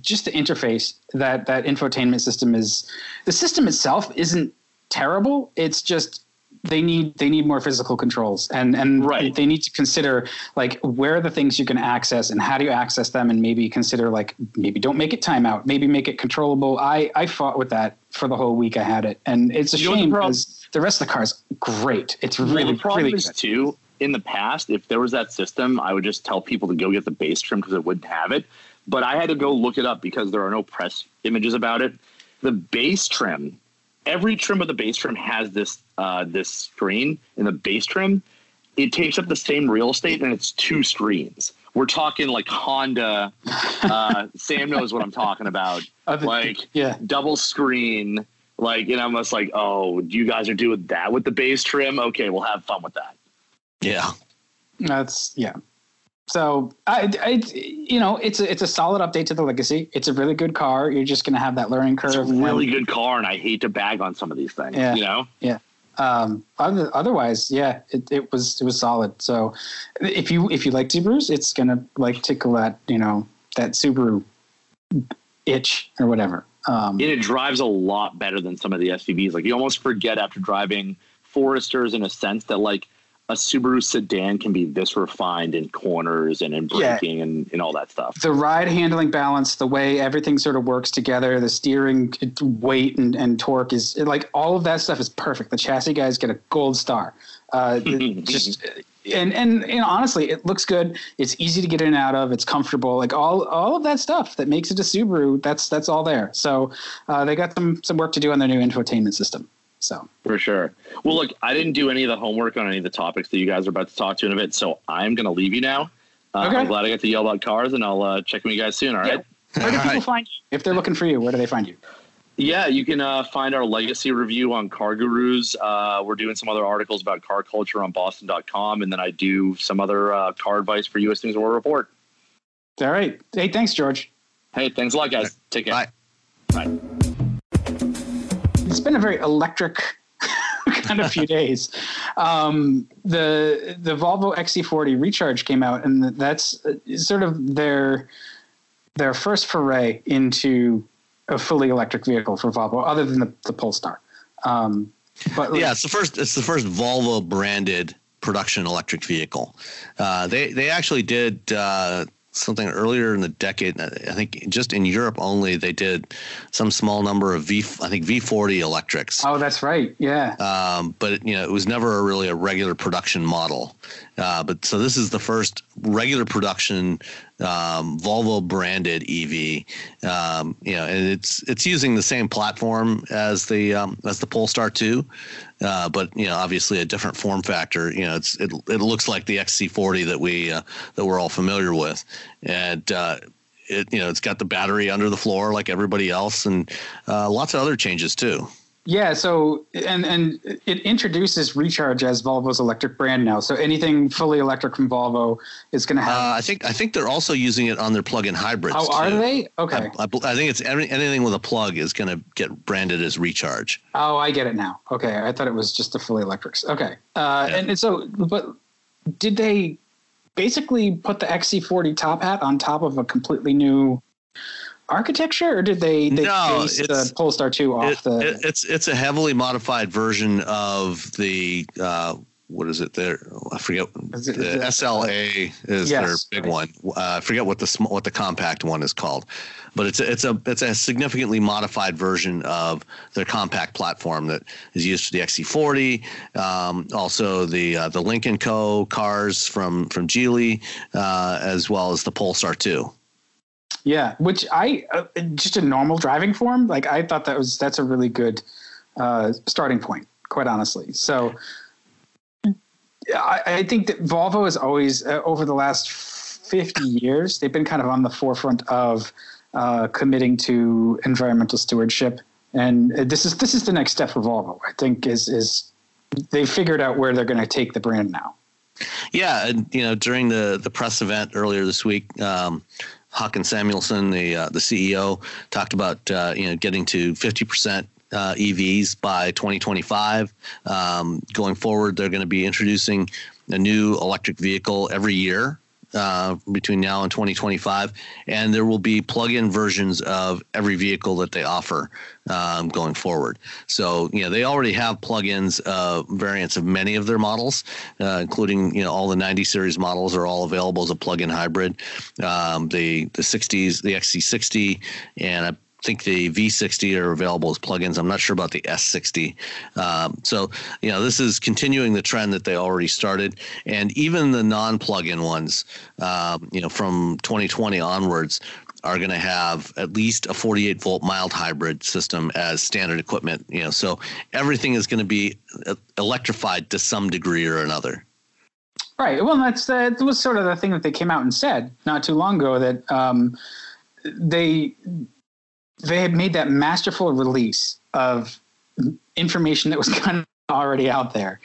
just the interface that that infotainment system is the system itself isn't terrible it's just they need they need more physical controls and and Right. they need to consider like where are the things you can access and how do you access them and maybe consider like maybe don't make it timeout maybe make it controllable i i fought with that for the whole week i had it and it's a You the shame because the rest of the car is great it's Well, really the problem really is good. too. In the past, if there was that system, I would just tell people to go get the base trim because it wouldn't have it. But I had to go look it up because there are no press images about it. The base trim, every trim of the base trim has this uh, this screen in the base trim. It takes up the same real estate and it's two screens. We're talking like Honda. Uh, Sam knows what I'm talking about. Other- like yeah double screen. Like, and I'm just like, oh, you guys are doing that with the base trim? Okay, we'll have fun with that. Yeah. That's yeah. So I, I, you know, it's a it's a solid update to the legacy. It's a really good car. You're just gonna have that learning curve. It's a really good car, and I hate to bag on some of these things. Yeah. You know, Um, other, otherwise, yeah, it, it was it was solid. So if you if you like Subarus, it's gonna like tickle that you know that Subaru itch or whatever. Um, and it drives a lot better than some of the SUVs. Like you almost forget after driving Foresters in a sense that like a Subaru sedan can be this refined in corners and in Yeah. braking and, and all that stuff. the ride handling balance, the way everything sort of works together, the steering weight and, and torque is like all of that stuff is perfect. The chassis guys get a gold star. Uh, just and, and and honestly, it looks good. It's easy to get in and out of. It's comfortable. Like all all of that stuff that makes it a Subaru. That's that's all there. So uh, they got some some work to do on their new infotainment system. So For sure. Well, look, I didn't do any of the homework on any of the topics that you guys are about to talk to in a bit, so I'm going to leave you now. Uh, Okay. I'm glad I got to yell about cars, and I'll uh, check with you guys soon. All right. where do people find you if they're looking for you? Where do they find you? Yeah, you can uh, find our legacy review on CarGurus. Uh, we're doing some other articles about car culture on Boston.com, and then I do some other uh, car advice for U.S. News and World Report. All right. Hey, thanks, George. Hey, thanks a lot, guys. Take care. Bye. Bye. It's been a very electric kind of few days. Um, the the Volvo XC40 Recharge came out, and that's uh, sort of their their first foray into a fully electric vehicle for Volvo, other than the, the Polestar. Um, but Yeah, it's the first. It's the first Volvo branded production electric vehicle. Uh, they they actually did uh, something earlier in the decade. I think just in Europe only, they did some small number of V. I think V40 electrics. oh, that's right. Yeah. um, but you know it was never really a regular production model. Uh, but so this is the first regular production um, Volvo branded EV. Um, you know, and it's it's using the same platform as the um, as the Polestar 2, uh, but you know obviously a different form factor. You know, it's it it looks like the XC40 that we uh, that we're all familiar with, and. Uh, it, you know, it's got the battery under the floor like everybody else, and uh, lots of other changes too. Yeah, so and and it introduces Recharge as Volvo's electric brand now. So anything fully electric from Volvo is going to have. Uh, I think I think they're also using it on their plug-in hybrids. oh, are too. they? Okay. I, I, I think it's any, anything with a plug is going to get branded as recharge. Oh, I get it now. Okay, I thought it was just the fully electrics. Okay, uh, Yeah. and, and so, but did they basically put the XC40 top hat on top of a completely new architecture, or did they they No, base the Polestar 2 off It, the? it, it's it's a heavily modified version of the uh, what is it there? I forget. Is it- the is SPA is Yes, their big right. one. Uh, I forget what the sm- what the compact one is called, but it's a, it's a it's a significantly modified version of their compact platform that is used for the XC40. Um, also the uh, the Lynk & Co cars from from Geely, uh, as well as the Polestar 2. Yeah, which I uh, just a normal driving form. Like I thought that was that's a really good uh, starting point, quite honestly. So. I, I think that Volvo is always uh, over the last 50 years they've been kind of on the forefront of uh, committing to environmental stewardship and uh, this is this is the next step for Volvo I think is is they've figured out where they're going to take the brand now Yeah, and you know, during the the press event earlier this week, um, Håkan Samuelsson, the uh, the CEO, talked about uh, you know getting to fifty percent. Uh, EVs by 2025. Um, going forward, they're going to be introducing a new electric vehicle every year uh, between now and 2025, and there will be plug-in versions of every vehicle that they offer um, going forward. So, you know, they already have plug-ins uh, variants of many of their models, uh, including you know all the 90 series models are all available as a plug-in hybrid. Um, the the 60s, the XC60, and I think the V60 are available as plugins. I'm not sure about the S60. Um, so, you know, this is continuing the trend that they already started. And even the non plug-in ones, um, you know, from 2020 onwards, are going to have at least a 48 volt mild hybrid system as standard equipment. You know, so everything is going to be uh, electrified to some degree or another. Right. Well, that's that was sort of the thing that they came out and said not too long ago that um, they they had made that masterful release of information that was kind of already out there.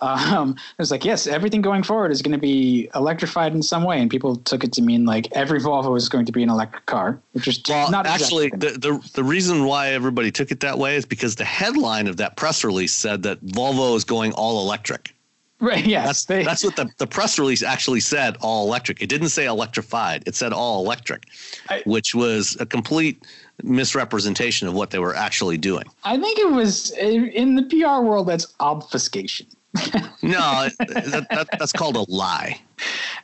Um, it was like, yes, everything going forward is going to be electrified in some way, and people took it to mean like every Volvo is going to be an electric car, which is Well, not actually, the, the the reason why everybody took it that way is because the headline of that press release said that Volvo is going all electric. Right. Yes. That's they, that's what the, the press release actually said. All electric. It didn't say electrified. It said all electric, I, which was a complete misrepresentation of what they were actually doing. I think it was in the PR world. That's obfuscation. no, that, that, that's called a lie.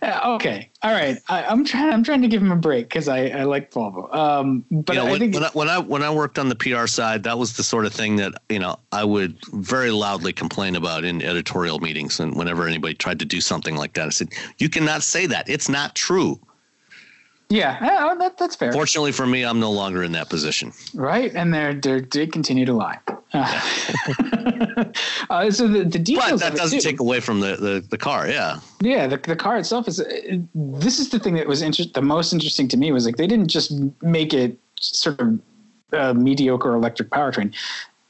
Uh, okay, all right. I, am trying. I'm trying to give him a break because I, I like Volvo. Um, but you know, I when, think when I, when I when I worked on the PR side, that was the sort of thing that you know I would very loudly complain about in editorial meetings, and whenever anybody tried to do something like that, I said, "You cannot say that. It's not true." Yeah, uh, that, that's fair. Fortunately for me, I'm no longer in that position. Right, and they're they did continue to lie. Uh, uh, so the, the details. But that doesn't take away from the, the, the car. Yeah. Yeah, the, the car itself is. Uh, this is the thing that was inter- the most interesting to me was like they didn't just make it sort of a mediocre electric powertrain.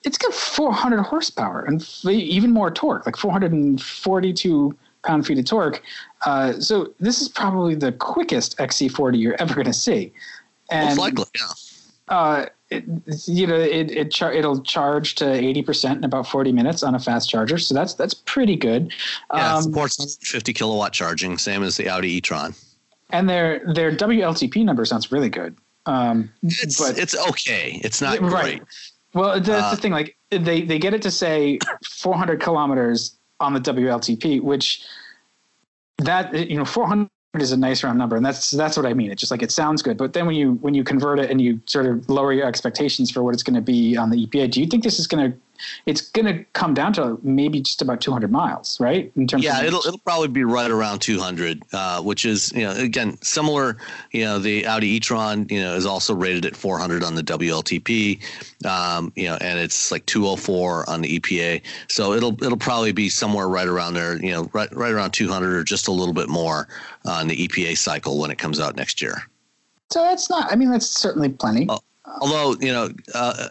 It's got 400 horsepower and even more torque, like 442 pound feet of torque. Uh, so this is probably the quickest XC40 you're ever going to see. And, Most likely, yeah. Uh, it, you know, it, it char- it'll charge to 80% in about 40 minutes on a fast charger. So that's, that's pretty good. Yeah, um, supports 50 kilowatt charging, same as the Audi e-tron. And their, their WLTP number sounds really good. Um, it's, but it's okay. It's not right. great. Well, that's uh, the thing. Like they, they get it to say 400 kilometers on the WLTP, which that you know 400 is a nice round number and that's that's what i mean. It's just like it sounds good but then when you when you convert it and you sort of lower your expectations for what it's going to be on the epa do you think this is going to it's going to come down to maybe just about 200 miles, right? In terms yeah, it'll it'll probably be right around 200, uh, which is you know again similar. You know, the Audi e-tron you know is also rated at 400 on the WLTP, um, you know, and it's like 204 on the EPA. So it'll it'll probably be somewhere right around there. You know, right right around 200 or just a little bit more on the EPA cycle when it comes out next year. So that's not. I mean, that's certainly plenty. Although you know. Uh,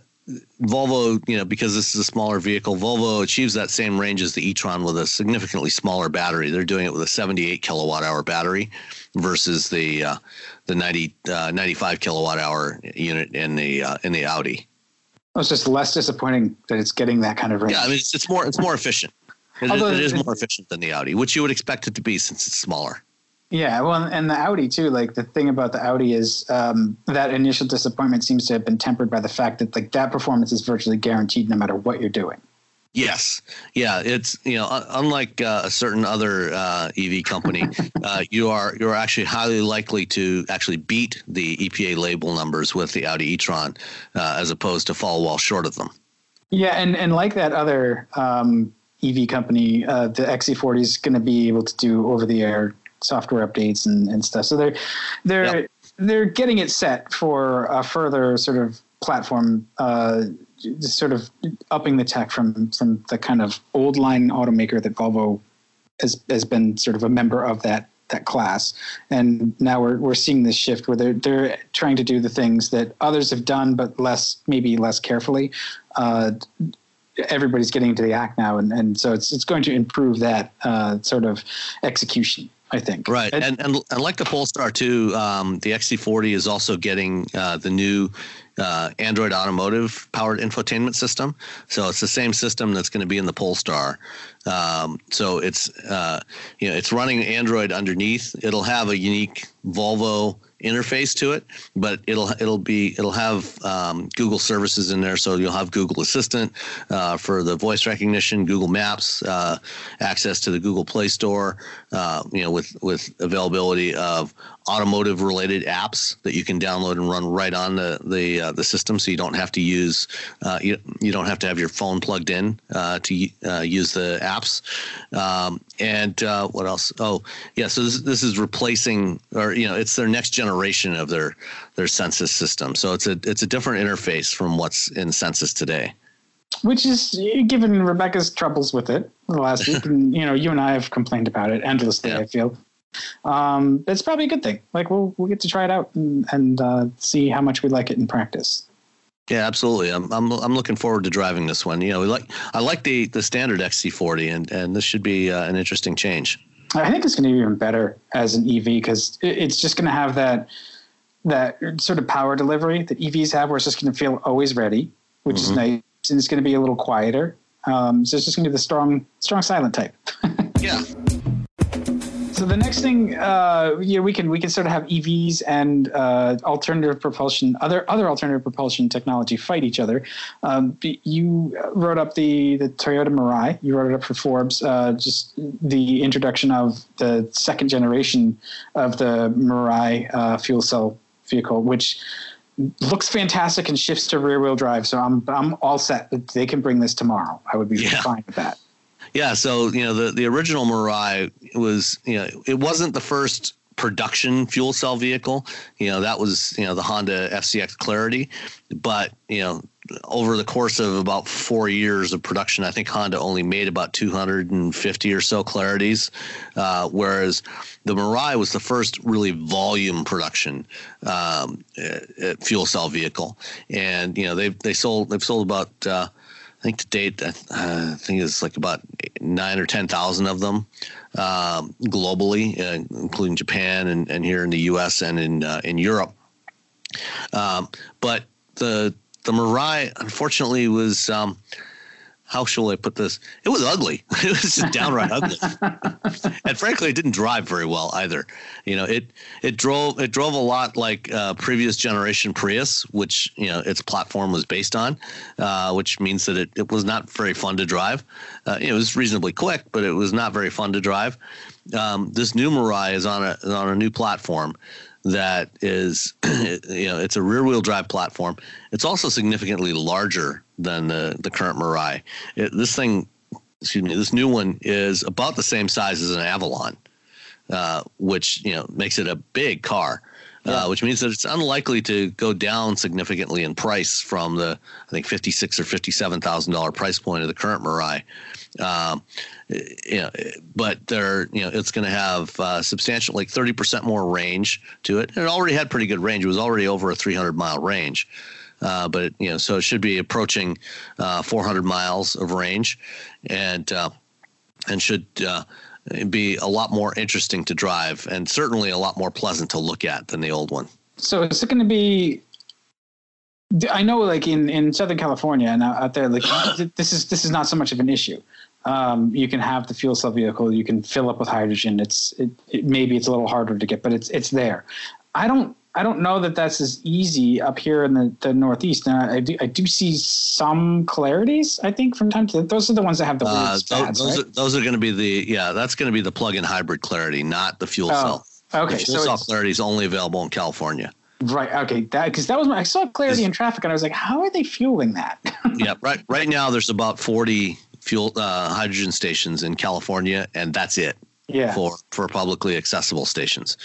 Volvo, you know, because this is a smaller vehicle, Volvo achieves that same range as the e-tron with a significantly smaller battery. They're doing it with a 78 kilowatt hour battery versus the uh, the 90 uh, 95 kilowatt hour unit in the uh, in the Audi. Oh, it's just less disappointing that it's getting that kind of range. Yeah, I mean, it's, it's more it's more efficient. It, Although, it is more efficient than the Audi, which you would expect it to be since it's smaller. Yeah, well, and the Audi too. Like the thing about the Audi is um, that initial disappointment seems to have been tempered by the fact that like that performance is virtually guaranteed no matter what you're doing. Yes, yeah, it's you know unlike uh, a certain other uh, EV company, uh, you are you're actually highly likely to actually beat the EPA label numbers with the Audi e-tron uh, as opposed to fall well short of them. Yeah, and and like that other um, EV company, uh, the XC40 is going to be able to do over the air software updates and, and stuff. So they're they're yep. they're getting it set for a further sort of platform, uh, sort of upping the tech from from the kind of old line automaker that Volvo has has been sort of a member of that that class. And now we're we're seeing this shift where they're they're trying to do the things that others have done, but less maybe less carefully. Uh, everybody's getting into the act now, and, and so it's it's going to improve that uh, sort of execution. I think. Right, and and, and like the Polestar too, um, the XC40 is also getting uh, the new uh, Android Automotive powered infotainment system. So it's the same system that's going to be in the Polestar. Um, so it's uh, you know it's running Android underneath. It'll have a unique Volvo interface to it, but it'll it'll be it'll have um, Google services in there. So you'll have Google Assistant uh, for the voice recognition, Google Maps, uh, access to the Google Play Store, uh, you know, with with availability of automotive related apps that you can download and run right on the the uh, the system, so you don't have to use uh, you you don't have to have your phone plugged in uh, to use the apps. Um, and what else? Oh, yeah. So this this is replacing, or you know, it's their next generation generation of their their Sensus system. So it's a it's a different interface from what's in Sensus today. Which is given Rebecca's troubles with it the last week, and you know you and I have complained about it endlessly. Yeah. I feel um, it's probably a good thing. Like we'll we'll get to try it out and, and uh, see how much we like it in practice. Yeah, absolutely. I'm I'm I'm looking forward to driving this one. You know, we like I like the the standard XC40, and and this should be uh, an interesting change. I think it's going to be even better as an EV because it's just going to have that that sort of power delivery that EVs have, where it's just going to feel always ready, which mm-hmm. is nice, and it's going to be a little quieter. Um, so it's just going to be the strong, strong silent type. Yeah. So the next thing, uh, yeah, we can we can sort of have EVs and uh, alternative propulsion, other other alternative propulsion technology fight each other. Um, you wrote up the the Toyota Mirai. You wrote it up for Forbes. Uh, just the introduction of the second generation of the Mirai uh, fuel cell vehicle, which looks fantastic and shifts to rear wheel drive. So I'm I'm all set. They can bring this tomorrow. I would be yeah. fine with that. Yeah, so you know the the original Mirai was you know it wasn't the first production fuel cell vehicle. You know that was you know the Honda FCX Clarity, but you know over the course of about four years of production, I think Honda only made about 250 or so Clarities, uh, whereas the Mirai was the first really volume production um, fuel cell vehicle, and you know they they sold they've sold about uh, I think to date, uh, I think it's like about nine or ten thousand of them um, globally, uh, including Japan and, and here in the U.S. and in uh, in Europe. Um, but the the Mirai, unfortunately, was um, how shall I put this? It was ugly. It was just downright ugly, and frankly, it didn't drive very well either. You know, it it drove it drove a lot like uh, previous generation Prius, which you know its platform was based on, uh, which means that it, it was not very fun to drive. Uh, it was reasonably quick, but it was not very fun to drive. Um, this new Mirai is on a is on a new platform that is, you know, it's a rear wheel drive platform. It's also significantly larger than the, the current Mirai. It, this thing, excuse me, this new one is about the same size as an Avalon, uh, which, you know, makes it a big car. Uh, yeah. Uh, which means that it's unlikely to go down significantly in price from the I think fifty six or fifty seven thousand dollar price point of the current Mirai. Um, you know, but they're you know it's going to have uh, substantial like thirty percent more range to it. And it already had pretty good range. It was already over a three hundred mile range. Uh, but you know, so it should be approaching uh, 400 miles of range, and uh, and should uh, be a lot more interesting to drive, and certainly a lot more pleasant to look at than the old one. So is it going to be I know, like in, in Southern California and out there, like this is this is not so much of an issue. Um, you can have the fuel cell vehicle. You can fill up with hydrogen. It's it, it, maybe it's a little harder to get, but it's it's there. I don't I don't know that that's as easy up here in the, the Northeast. And I, I do I do see some clarities. I think from time to those are the ones that have the uh, those, those, right? are, those are going to be the yeah that's going to be the plug-in hybrid clarity, not the fuel oh, cell. Okay, the fuel so cell clarity is only available in California. Right. Okay. That because that was my, I saw clarity in traffic and I was like, how are they fueling that? yeah. Right. Right now, there's about 40 fuel uh, hydrogen stations in California, and that's it. Yeah. For for publicly accessible stations,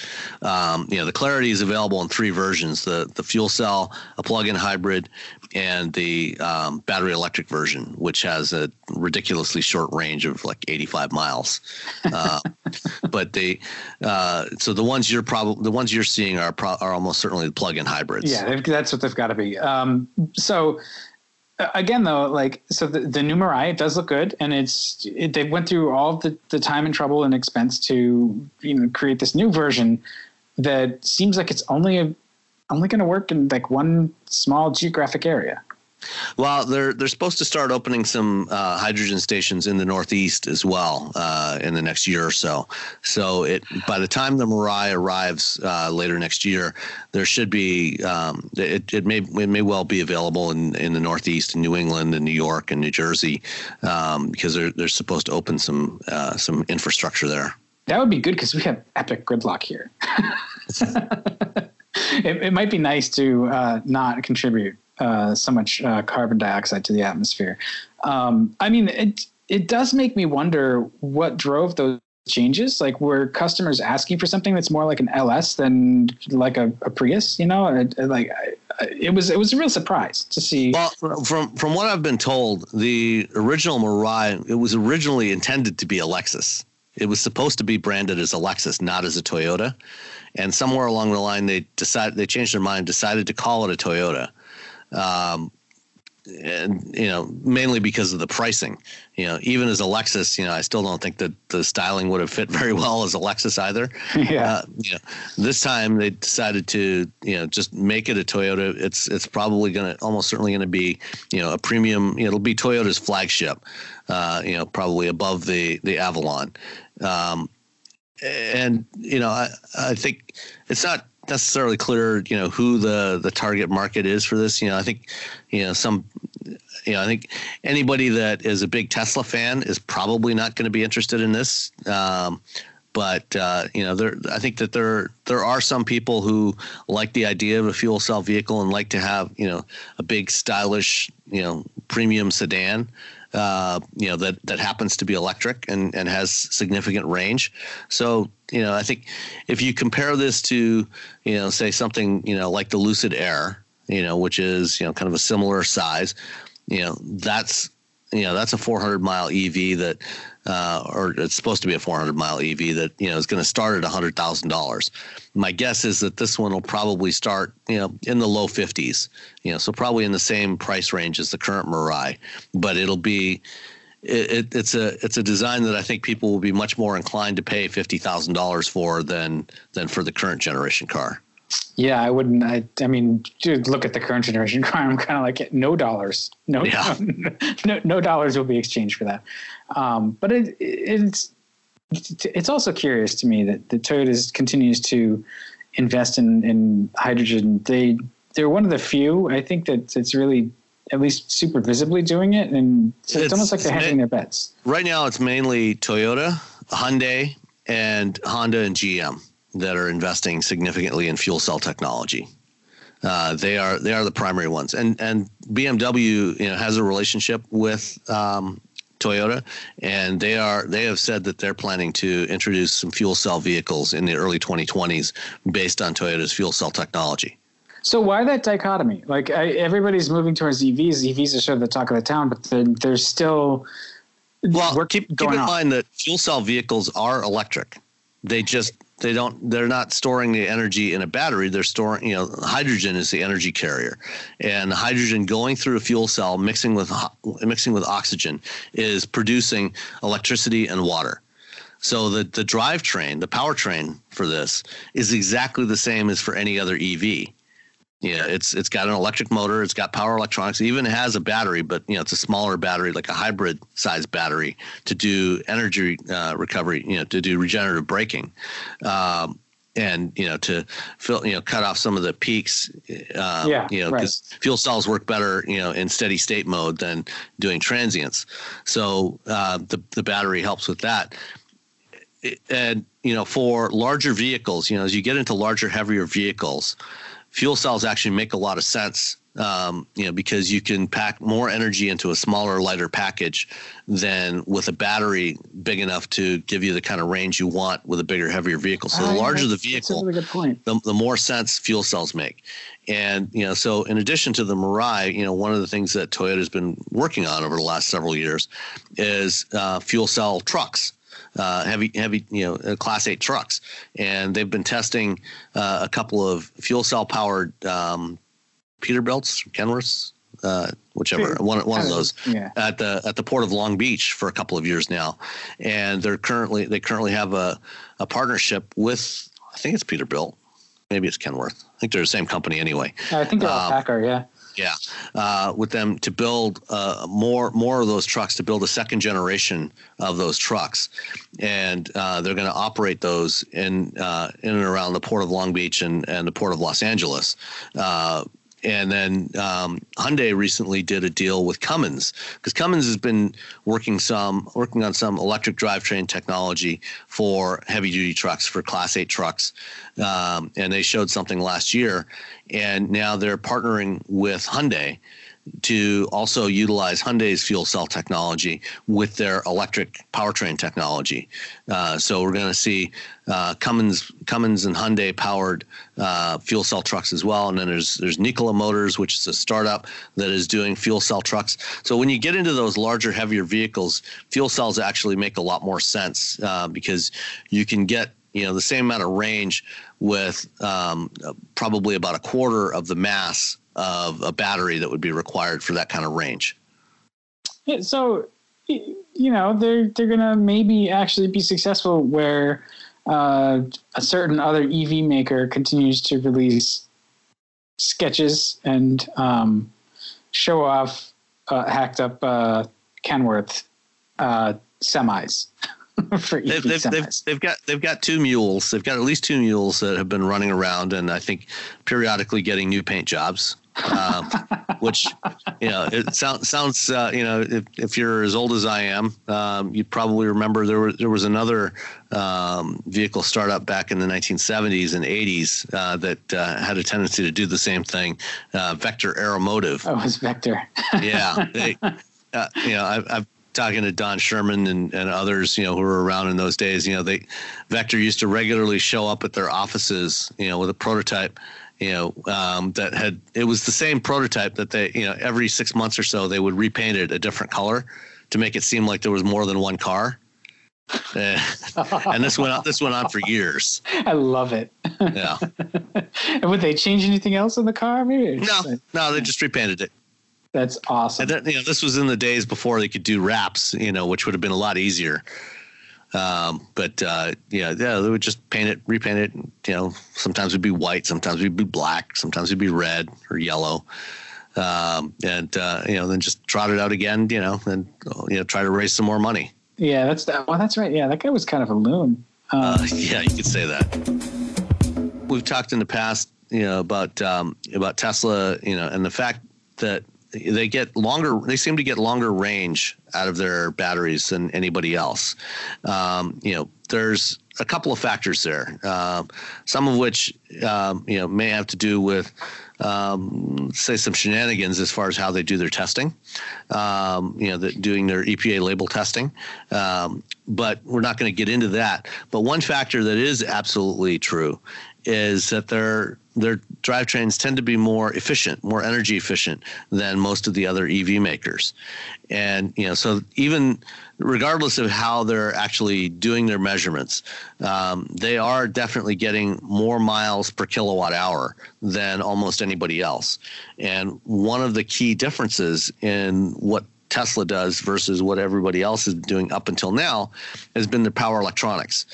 um, you know the Clarity is available in three versions: the the fuel cell, a plug-in hybrid, and the um, battery electric version, which has a ridiculously short range of like 85 miles. Uh, but they, uh, so the ones you're probably the ones you're seeing are pro- are almost certainly the plug-in hybrids. Yeah, that's what they've got to be. Um, so again though like so the, the new it does look good and it's it, they went through all the, the time and trouble and expense to you know create this new version that seems like it's only a only going to work in like one small geographic area. Well, they're they're supposed to start opening some uh, hydrogen stations in the Northeast as well uh, in the next year or so. So it by the time the Mirai arrives uh, later next year, there should be um, it, it may it may well be available in, in the Northeast, in New England, and New York, and New Jersey, um, because they're they're supposed to open some uh, some infrastructure there. That would be good because we have epic gridlock here. it, it might be nice to uh, not contribute uh, so much uh, carbon dioxide to the atmosphere. Um, I mean, it it does make me wonder what drove those changes. Like, were customers asking for something that's more like an LS than like a, a Prius? You know, it, like it was it was a real surprise to see. Well, from from what I've been told, the original Mirai it was originally intended to be a Lexus. It was supposed to be branded as a Lexus, not as a Toyota and somewhere along the line they decided they changed their mind, decided to call it a Toyota. Um, and you know mainly because of the pricing. You know even as a lexus you know i still don't think that the styling would have fit very well as a lexus either. Yeah. Uh, you know, this time they decided to you know just make it a toyota. It's it's probably going to almost certainly going to be you know a premium you know, it'll be toyota's flagship uh, you know probably above the the avalon. Um, and you know, I, I think it's not necessarily clear, you know, who the the target market is for this. You know, I think, you know, some, you know, I think anybody that is a big Tesla fan is probably not going to be interested in this. Um, but uh, you know, there, I think that there there are some people who like the idea of a fuel cell vehicle and like to have you know a big stylish you know premium sedan. Uh, you know that that happens to be electric and and has significant range. So you know, I think if you compare this to you know say something you know like the Lucid Air, you know, which is you know kind of a similar size, you know, that's you know that's a 400 mile EV that uh, or it's supposed to be a 400 mile EV that you know is going to start at hundred thousand dollars. My guess is that this one will probably start you know in the low 50s, you know, so probably in the same price range as the current Mirai, but it'll be. It, it, it's a it's a design that I think people will be much more inclined to pay fifty thousand dollars for than than for the current generation car. Yeah, I wouldn't. I, I mean, dude, look at the current generation car. I'm kind of like, no dollars, no, yeah. no, no dollars will be exchanged for that. Um, but it, it's it's also curious to me that the Toyota continues to invest in, in hydrogen. They they're one of the few I think that it's really at least super visibly doing it, and so it's, it's almost like they're hedging their bets. Right now, it's mainly Toyota, Hyundai, and Honda and GM that are investing significantly in fuel cell technology. Uh, they are they are the primary ones, and and BMW you know has a relationship with um, Toyota, and they are they have said that they're planning to introduce some fuel cell vehicles in the early 2020s based on Toyota's fuel cell technology. So why that dichotomy? Like I, everybody's moving towards EVs. EVs are sort of the talk of the town, but there's still well. Keep, keep in on. mind that fuel cell vehicles are electric. They just they don't they're not storing the energy in a battery. They're storing you know hydrogen is the energy carrier. And hydrogen going through a fuel cell mixing with mixing with oxygen is producing electricity and water. So the the drivetrain the powertrain for this is exactly the same as for any other EV yeah, it's it's got an electric motor, it's got power electronics, it even has a battery, but you know it's a smaller battery, like a hybrid size battery, to do energy uh, recovery, you know, to do regenerative braking. Um, and you know to fill you know cut off some of the peaks uh, yeah, you know because right. fuel cells work better you know in steady state mode than doing transients so uh, the the battery helps with that and you know for larger vehicles you know as you get into larger heavier vehicles fuel cells actually make a lot of sense um, you know, because you can pack more energy into a smaller, lighter package than with a battery big enough to give you the kind of range you want with a bigger, heavier vehicle. So the ah, larger the vehicle, really the, the more sense fuel cells make. And you know, so in addition to the Mirai, you know, one of the things that Toyota has been working on over the last several years is uh, fuel cell trucks uh, heavy, heavy, you know, uh, Class 8 trucks. And they've been testing uh, a couple of fuel cell powered um, Peterbilts, Kenworths, uh, whichever one one of those yeah. at the at the port of Long Beach for a couple of years now, and they're currently they currently have a a partnership with I think it's Peterbilt, maybe it's Kenworth. I think they're the same company anyway. I think they're um, PACCAR, yeah. Yeah, uh, with them to build uh, more more of those trucks, to build a second generation of those trucks, and uh, they're going to operate those in uh, in and around the port of Long Beach and, and the port of Los Angeles. Uh, and then um, Hyundai recently did a deal with Cummins because Cummins has been working some working on some electric drivetrain technology for heavy duty trucks for Class Eight trucks, um, and they showed something last year, and now they're partnering with Hyundai to also utilize Hyundai's fuel cell technology with their electric powertrain technology. Uh, so we're going to see uh, Cummins, Cummins and Hyundai powered uh, fuel cell trucks as well. And then there's there's Nikola Motors, which is a startup that is doing fuel cell trucks. So when you get into those larger, heavier vehicles, fuel cells actually make a lot more sense uh, because you can get you know the same amount of range with um, probably about a quarter of the mass of a battery that would be required for that kind of range. Yeah, so you know they're they're gonna maybe actually be successful where uh, a certain other EV maker continues to release sketches and um, show off uh, hacked up uh, Kenworth uh, semis. for EV they've, they've, they've, semis. they've got they've got two mules. They've got at least two mules that have been running around, and I think periodically getting new paint jobs. Um, which you know it sounds sounds uh, you know if, if you're as old as I am, um, you probably remember there was there was another um, vehicle startup back in the 1970s and 80s uh, that uh, had a tendency to do the same thing. Uh, Vector Aeromotive. Oh, it was Vector. yeah, they, uh, you know, I've, I've talking to Don Sherman and, and others, you know, who were around in those days. You know, they Vector used to regularly show up at their offices, you know, with a prototype. You know, um, that had it was the same prototype that they, you know, every six months or so they would repaint it a different color to make it seem like there was more than one car. Uh, and this went on. This went on for years. I love it. Yeah. and would they change anything else in the car? Maybe. No, no, they just repainted it. That's awesome. And then, you know, this was in the days before they could do wraps, you know, which would have been a lot easier. Um, but uh, yeah, yeah, they would just paint it, repaint it. And, you know, sometimes it'd be white, sometimes it'd be black, sometimes it'd be red or yellow. Um, and uh, you know, then just trot it out again, you know, and you know, try to raise some more money. Yeah, that's. Well, that's right. Yeah, that guy was kind of a loon. Um, Uh, yeah, you could say that. We've talked in the past, you know, about um, about Tesla, you know, and the fact that they get longer. They seem to get longer range out of their batteries than anybody else. Um, you know, there's a couple of factors there. Um, some of which um, you know may have to do with um, say some shenanigans as far as how they do their testing. Um, you know, doing their EPA label testing. Um, but we're not going to get into that. But one factor that is absolutely true is that their their drivetrains tend to be more efficient, more energy efficient than most of the other EV makers. And you know, so even regardless of how they're actually doing their measurements, um, they are definitely getting more miles per kilowatt hour than almost anybody else. And one of the key differences in what Tesla does versus what everybody else is doing up until now has been the power electronics.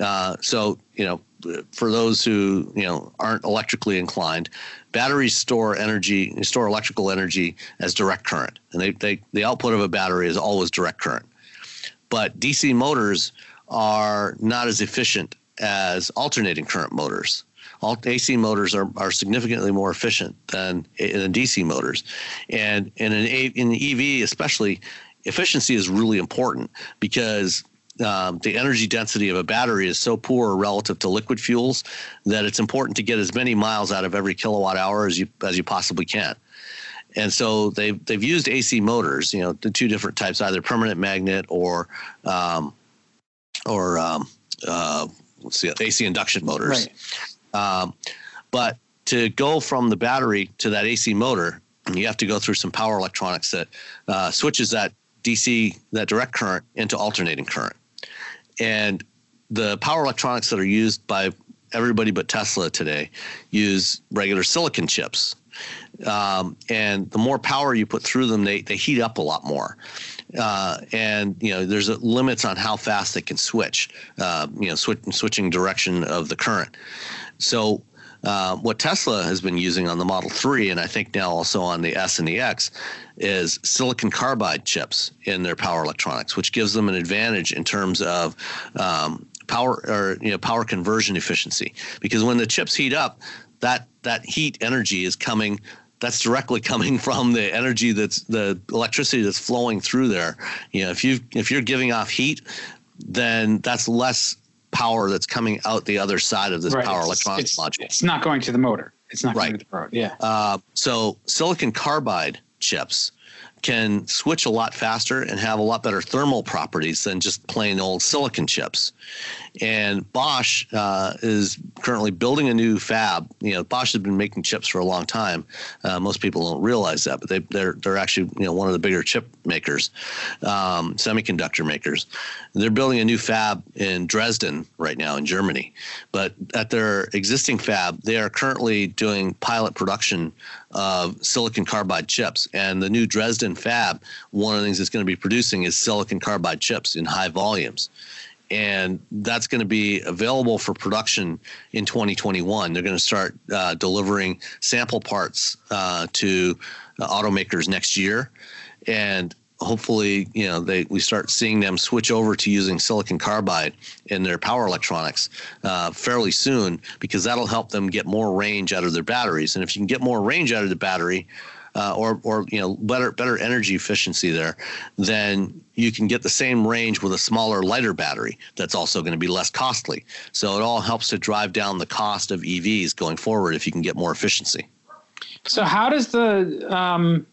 Uh, so, you know, for those who you know aren't electrically inclined, batteries store energy, store electrical energy as direct current, and they, they the output of a battery is always direct current. But DC motors are not as efficient as alternating current motors. All AC motors are, are significantly more efficient than, than DC motors, and, in, a, in EV especially, efficiency is really important because um, the energy density of a battery is so poor relative to liquid fuels that it's important to get as many miles out of every kilowatt hour as you as you possibly can. And so they've they've used AC motors, you know, the two different types, either permanent magnet or um, or um, uh, let's see, AC induction motors. Right. Um, but to go from the battery to that AC motor, you have to go through some power electronics that uh, switches that DC, that direct current, into alternating current. And the power electronics that are used by everybody but Tesla today use regular silicon chips. Um, and the more power you put through them, they, they heat up a lot more. Uh, and you know there's limits on how fast they can switch. Uh, you know, switch, switching direction of the current. So uh, what Tesla has been using on the Model 3, and I think now also on the S and the X, is silicon carbide chips in their power electronics, which gives them an advantage in terms of um, power or you know power conversion efficiency. Because when the chips heat up, that that heat energy is coming. That's directly coming from the energy that's the electricity that's flowing through there. You know, if you if you're giving off heat, then that's less power that's coming out the other side of this right. power electronics it's, module. It's not going to the motor. It's not Right. going to the road. Yeah. Uh, so silicon carbide chips can switch a lot faster and have a lot better thermal properties than just plain old silicon chips. And Bosch uh, is currently building a new fab. You know, Bosch has been making chips for a long time. Uh, most people don't realize that, but they, they're they're actually you know one of the bigger chip makers, um, semiconductor makers. They're building a new fab in Dresden right now in Germany. But at their existing fab, they are currently doing pilot production of silicon carbide chips. And the new Dresden fab, one of the things it's going to be producing is silicon carbide chips in high volumes. And that's going to be available for production in 2021. They're going to start uh, delivering sample parts uh, to uh, automakers next year. And hopefully, you know, they we start seeing them switch over to using silicon carbide in their power electronics uh, fairly soon because that'll help them get more range out of their batteries. And if you can get more range out of the battery, uh, or or you know better better energy efficiency there, then you can get the same range with a smaller, lighter battery. That's also going to be less costly. So it all helps to drive down the cost of EVs going forward if you can get more efficiency. So how does the um,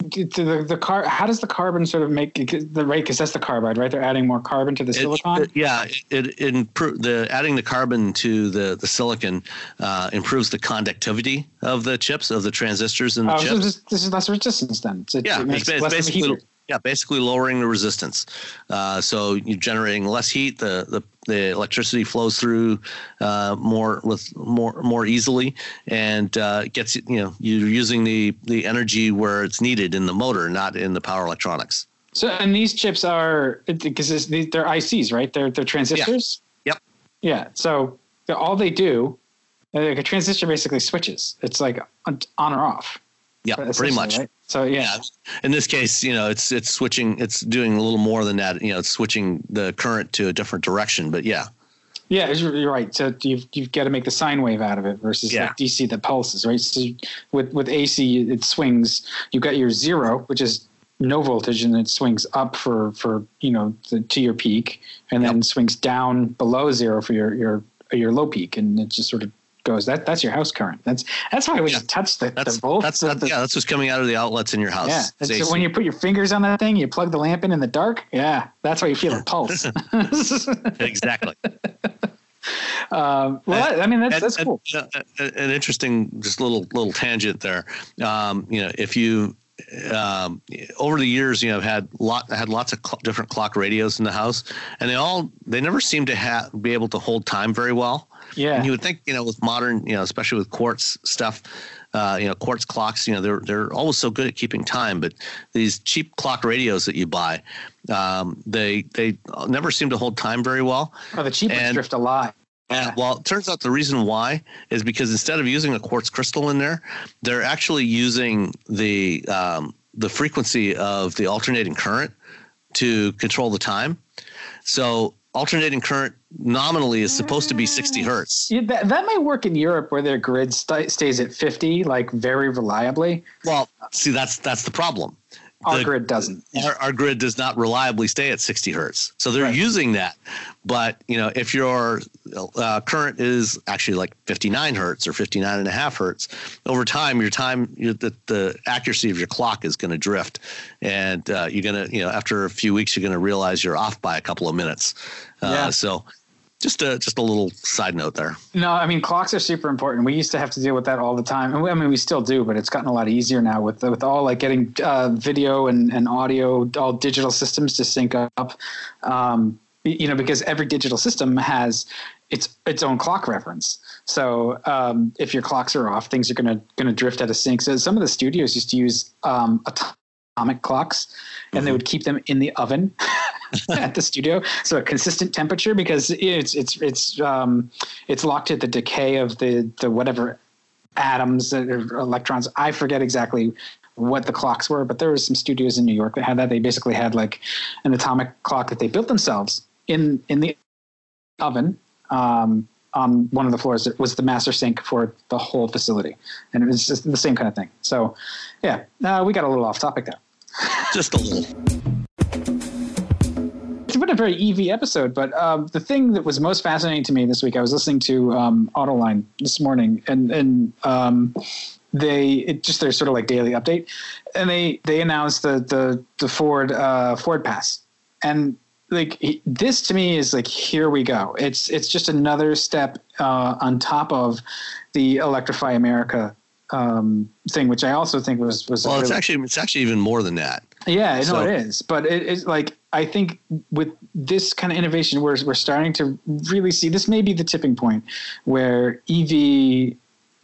the, the car how does the carbon sort of make the rate because that's the carbide right? They're adding more carbon to the silicon? it, yeah it, it improve the adding the carbon to the the silicon uh, improves the conductivity of the chips of the transistors in the oh, chips. So this, this, is less resistance then. It, yeah it it's basically yeah, basically lowering the resistance. Uh, so you're generating less heat. The the, the electricity flows through uh, more with more more easily, and uh, gets you know you're using the the energy where it's needed in the motor, not in the power electronics. So and these chips are because they're ICs, right? They're they're transistors. Yeah. Yep. Yeah. So all they do, like a transistor basically switches. It's like on, on or off. Yeah, pretty much. Right? So yeah. yeah. in this case, you know, it's it's switching. It's doing a little more than that. You know, it's switching the current to a different direction. But yeah. Yeah, you're right. So you've you've got to make the sine wave out of it versus yeah. like DC that pulses, right? So with with AC, it swings. You've got your zero, which is no voltage, and it swings up for for you know the, to your peak, and yep. then swings down below zero for your your your low peak, and it just sort of goes. That that's your house current. That's that's why we yeah. touch the, that's, the volt. That's, that's, yeah, that's what's coming out of the outlets in your house. Yeah, so when you put your fingers on that thing, you plug the lamp in in the dark. Yeah, that's why you feel a pulse. exactly. Um, well, and, I mean that's and, that's cool. And, an interesting, just little little tangent there. Um, you know, if you um, over the years, you know, I've had lot had lots of cl- different clock radios in the house, and they all they never seem to have be able to hold time very well. Yeah, and you would think, you know, with modern, you know, especially with quartz stuff, uh, you know, quartz clocks, you know, they're they're always so good at keeping time. But these cheap clock radios that you buy, um, they they never seem to hold time very well. Oh, the cheap ones drift a lot. Yeah, well, it turns out the reason why is because instead of using a quartz crystal in there, they're actually using the um, the frequency of the alternating current to control the time. So alternating current nominally is supposed to be 60 mm. hertz. Yeah, that, that might work in Europe where their grid st- stays at 50, like very reliably. Well, see, that's that's the problem. Our the, grid doesn't. Our, our, grid does not reliably stay at 60 hertz. So they're right. using that. But, you know, if your uh, current is actually like 59 hertz or 59 and a half hertz, over time, your time, your, the, the accuracy of your clock is going to drift. And uh, you're going to, you know, after a few weeks, you're going to realize you're off by a couple of minutes. Uh, yeah. So just a just a little side note there. No, I mean clocks are super important. We used to have to deal with that all the time. And I mean, we still do, but it's gotten a lot easier now with with all like getting uh, video and, and audio, all digital systems to sync up. Um, you know, because every digital system has its its own clock reference. So um, if your clocks are off, things are gonna gonna drift out of sync. So some of the studios used to use um, atomic clocks, and mm-hmm. they would keep them in the oven. at the studio. So a consistent temperature because it's it's it's um, it's locked at the decay of the the whatever atoms or electrons. I forget exactly what the clocks were, but there were some studios in New York that had that. They basically had like an atomic clock that they built themselves in in the oven. Um, on one of the floors it was the master sync for the whole facility. And it was just the same kind of thing. So yeah uh, we got a little off topic there. Just a little. It's been a very EV episode, but um, the thing that was most fascinating to me this week, I was listening to um, Autoline this morning, and and um, they it just their sort of like daily update, and they they announced the the the Ford uh, Ford Pass, and like this to me is like here we go. It's it's just another step uh, on top of the Electrify America um, thing, which I also think was was well. Really, it's actually it's actually even more than that. Yeah, I know it is, but it, it's like I think with this kind of innovation, we're we're starting to really see this may be the tipping point where EV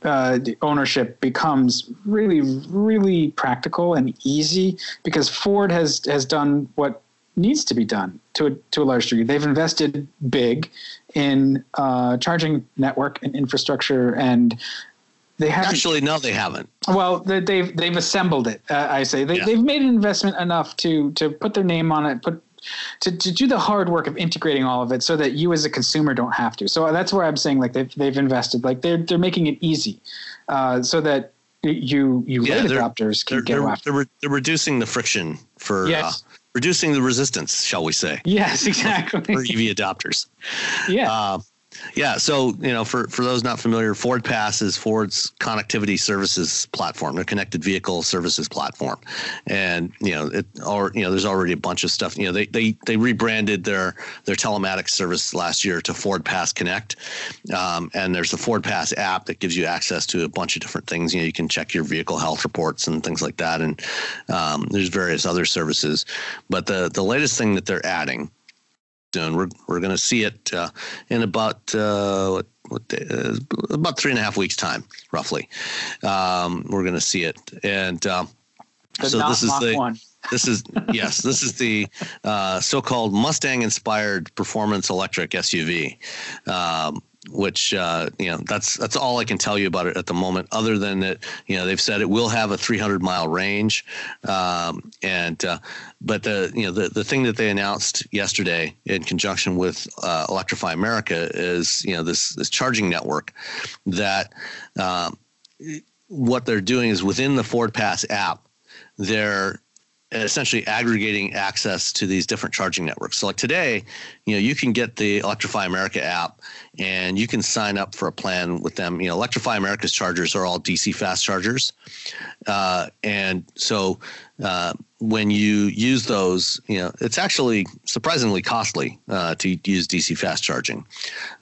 uh, ownership becomes really really practical and easy because Ford has has done what needs to be done to a, to a large degree. They've invested big in uh, charging network and infrastructure and they haven't Actually, no, they haven't. Well, they- they've they've assembled it. Uh, I say they, Yeah. they've made an investment enough to to put their name on it, put to, to do the hard work of integrating all of it, so that you as a consumer don't have to. So that's where I'm saying like they've they've invested, like they're they're making it easy, uh, so that you you Yeah, late adopters can They're, go they're, they're, re- they're reducing the friction for Yes. uh, reducing the resistance, shall we say, Yes, exactly. for. EV adopters. yeah. Uh, yeah, so you know, for for those not familiar, Ford Pass is Ford's connectivity services platform, their connected vehicle services platform, and you know, it or you know, there's already a bunch of stuff. You know, they they they rebranded their their telematics service last year to Ford Pass Connect, um, and there's the Ford Pass app that gives you access to a bunch of different things. You know, you can check your vehicle health reports and things like that, and um, there's various other services. But the the latest thing that they're adding soon. We're we're going to see it uh, in about uh, what, what day, uh, about three and a half weeks time, roughly. Um, we're going to see it, and um, so this is the one. this is yes this is the uh, so-called Mustang inspired performance electric SUV. Um, which uh, you know that's that's all I can tell you about it at the moment. Other than that, you know they've said it will have a 300 mile range, um, and uh, but the you know the the thing that they announced yesterday in conjunction with uh, Electrify America is you know this this charging network that um, what they're doing is within the Ford Pass app, they're essentially aggregating access to these different charging networks. So like today, you know, you can get the Electrify America app and you can sign up for a plan with them. You know, Electrify America's chargers are all DC fast chargers. Uh, and so uh, when you use those, you know, it's actually surprisingly costly uh, to use DC fast charging.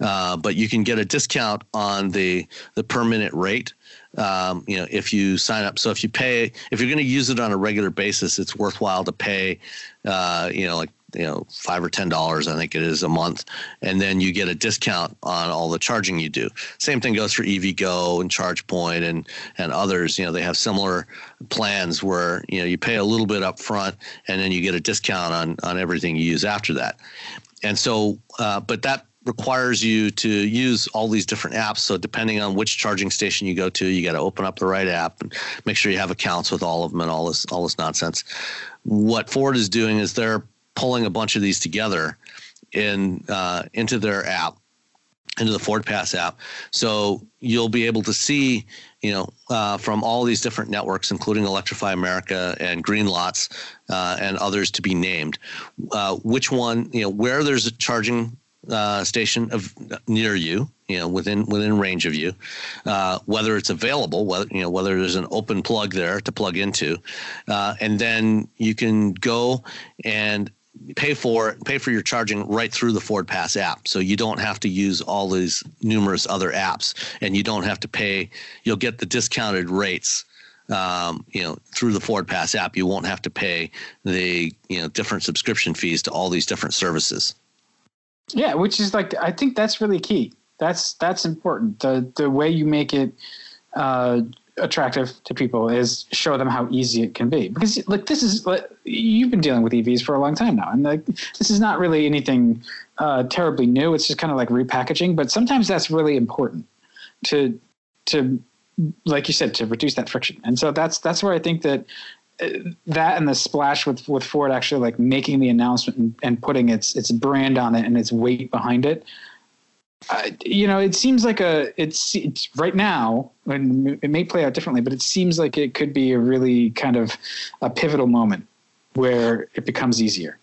Uh, but you can get a discount on the the per minute rate um, you know, if you sign up. So if you pay, if you're going to use it on a regular basis, it's worthwhile to pay, uh, you know, like you know, five or ten dollars, I think it is a month, and then you get a discount on all the charging you do. Same thing goes for EVgo and ChargePoint and and others. You know, they have similar plans where you know you pay a little bit up front, and then you get a discount on on everything you use after that. And so, uh, but that requires you to use all these different apps. So depending on which charging station you go to, you got to open up the right app and make sure you have accounts with all of them and all this all this nonsense. What Ford is doing is they're pulling a bunch of these together in uh, into their app, into the Ford Pass app. So you'll be able to see, you know, uh, from all these different networks, including Electrify America and Greenlots uh, and others to be named, uh, which one, you know, where there's a charging uh, station of near you, you know, within within range of you, uh, whether it's available, whether you know whether there's an open plug there to plug into, uh, and then you can go and pay for pay for your charging right through the Ford Pass app. So you don't have to use all these numerous other apps, and you don't have to pay. You'll get the discounted rates. Um, you know, through the Ford Pass app, you won't have to pay the you know different subscription fees to all these different services. Yeah, which is like I think that's really key. That's that's important. The the way you make it uh, attractive to people is show them how easy it can be. Because like this is like, you've been dealing with EVs for a long time now, and like this is not really anything uh, terribly new. It's just kind of like repackaging. But sometimes that's really important to to like you said to reduce that friction. And so that's that's where I think that that and the splash with with Ford actually like making the announcement and, and putting its its brand on it and its weight behind it. Uh, you know, it seems like a it's it's right now, and it may play out differently, but it seems like it could be a really kind of a pivotal moment where it becomes easier.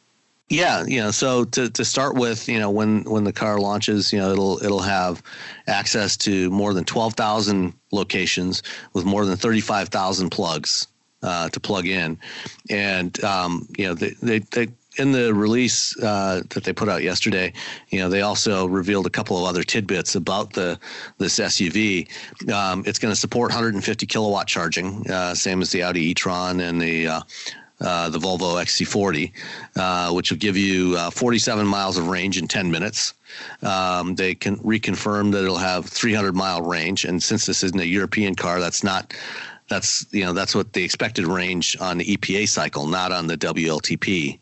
Yeah, you know, so to, to start with, you know, when when the car launches, you know, it'll it'll have access to more than twelve thousand locations with more than thirty five thousand plugs uh, to plug in, and um, you know, they, they they in the release uh, that they put out yesterday, you know, they also revealed a couple of other tidbits about the this SUV. Um, it's going to support 150 kilowatt charging, uh, same as the Audi e-tron and the uh, uh, the Volvo XC40, uh, which will give you uh, 47 miles of range in 10 minutes. Um, they can reconfirm that it'll have 300 mile range, and since this isn't a European car, that's not that's you know that's what the expected range on the EPA cycle, not on the WLTP.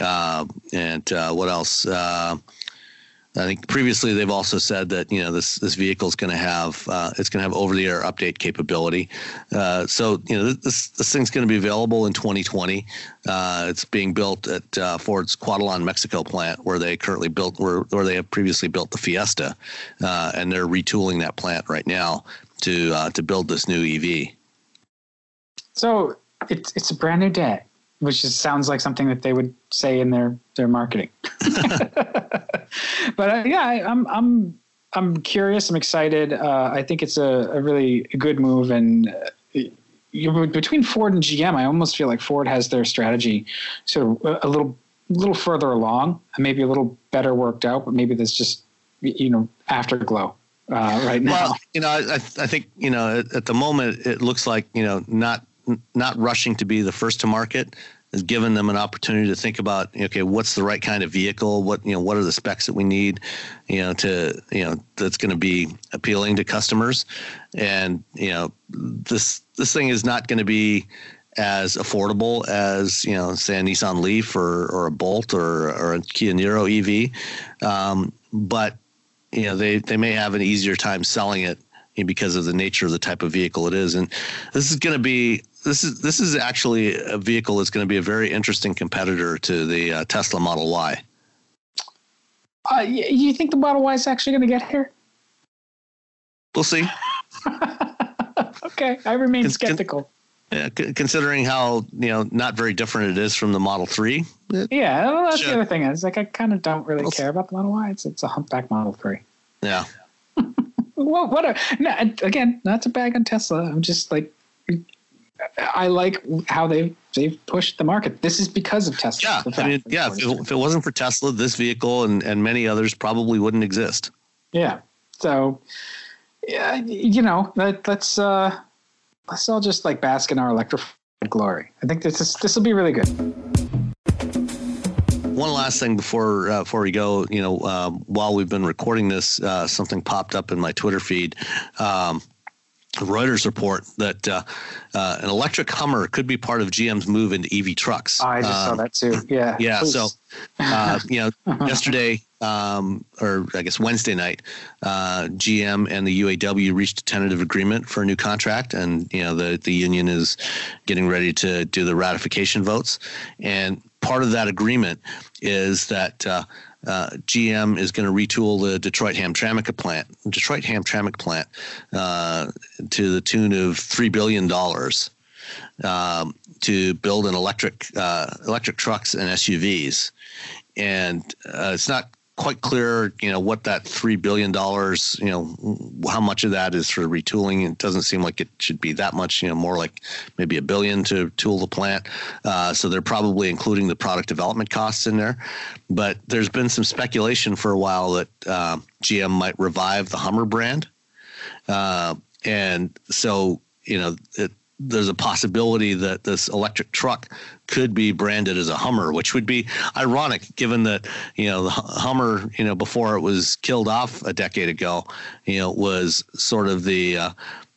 Uh, and uh, what else? I think previously they've also said that you know this this vehicle is going to have uh, it's going to have over the air update capability. Uh, so you know this this thing's going to be available in 2020. Uh, it's being built at uh, Ford's Cuautitlán, Mexico plant where they currently built where where they have previously built the Fiesta, uh, and they're retooling that plant right now to uh, to build this new EV. So it's it's a brand new day, which just sounds like something that they would say in their their marketing. but uh, yeah, I, am I'm, I'm I'm curious. I'm excited. Uh, I think it's a, a really good move, and uh, you, between Ford and GM, I almost feel like Ford has their strategy sort of a, a little little further along, and maybe a little better worked out. But maybe there's just you know afterglow uh, right now. Well, you know, I, I think you know at, at, the moment it looks like you know not not rushing to be the first to market has given them an opportunity to think about okay what's the right kind of vehicle? What you know what are the specs that we need you know to you know that's going to be appealing to customers? And you know this this thing is not going to be as affordable as you know say a Nissan Leaf or or a Bolt or or a Kia Niro EV um, but you know they they may have an easier time selling it because of the nature of the type of vehicle it is. And this is going to be this is this is actually a vehicle that's going to be a very interesting competitor to the uh, Tesla Model Y. Uh, you think the Model Y is actually going to get here? We'll see. okay, I remain skeptical. Yeah, considering how you know not very different it is from the Model Three. yeah, well, that's the other thing. Is like I kind of don't really care about the Model Y. It's it's a humpback Model Three. Yeah. well, what a, no, again, not to bag on Tesla. I'm just like I like how they they've pushed the market. This is because of Tesla. Yeah, I mean, yeah. If it, if it, wasn't for Tesla, this vehicle and and many others probably wouldn't exist. Yeah. So, yeah, you know, let, let's uh, let's all just like bask in our electrified glory. I think this is this will be really good. One last thing before uh, before we go, you know, um, while we've been recording this, uh, something popped up in my Twitter feed. Um, Reuters report that uh, uh, an electric Hummer could be part of GM's move into EV trucks. Oh, I just um, saw that too. Yeah. Yeah. Please. So, uh, you know, yesterday, um, or I guess Wednesday night, uh, GM and the UAW reached a tentative agreement for a new contract, and you know the the union is getting ready to do the ratification votes, and part of that agreement is that uh, GM is going to retool the Detroit Hamtramck plant, Detroit Hamtramck plant, uh, to the tune of three billion dollars um, to build an electric uh, electric trucks and SUVs, and uh, it's not quite clear, you know, what that three billion dollars, you know, how much of that is for retooling. It doesn't seem like it should be that much. You know, more like maybe a billion to tool the plant. Uh, so they're probably including the product development costs in there. But there's been some speculation for a while that uh, GM might revive the Hummer brand, uh, and so you know it, there's a possibility that this electric truck could be branded as a Hummer, which would be ironic given that, you know, the Hummer, you know, before it was killed off a decade ago, you know, was sort of the, uh,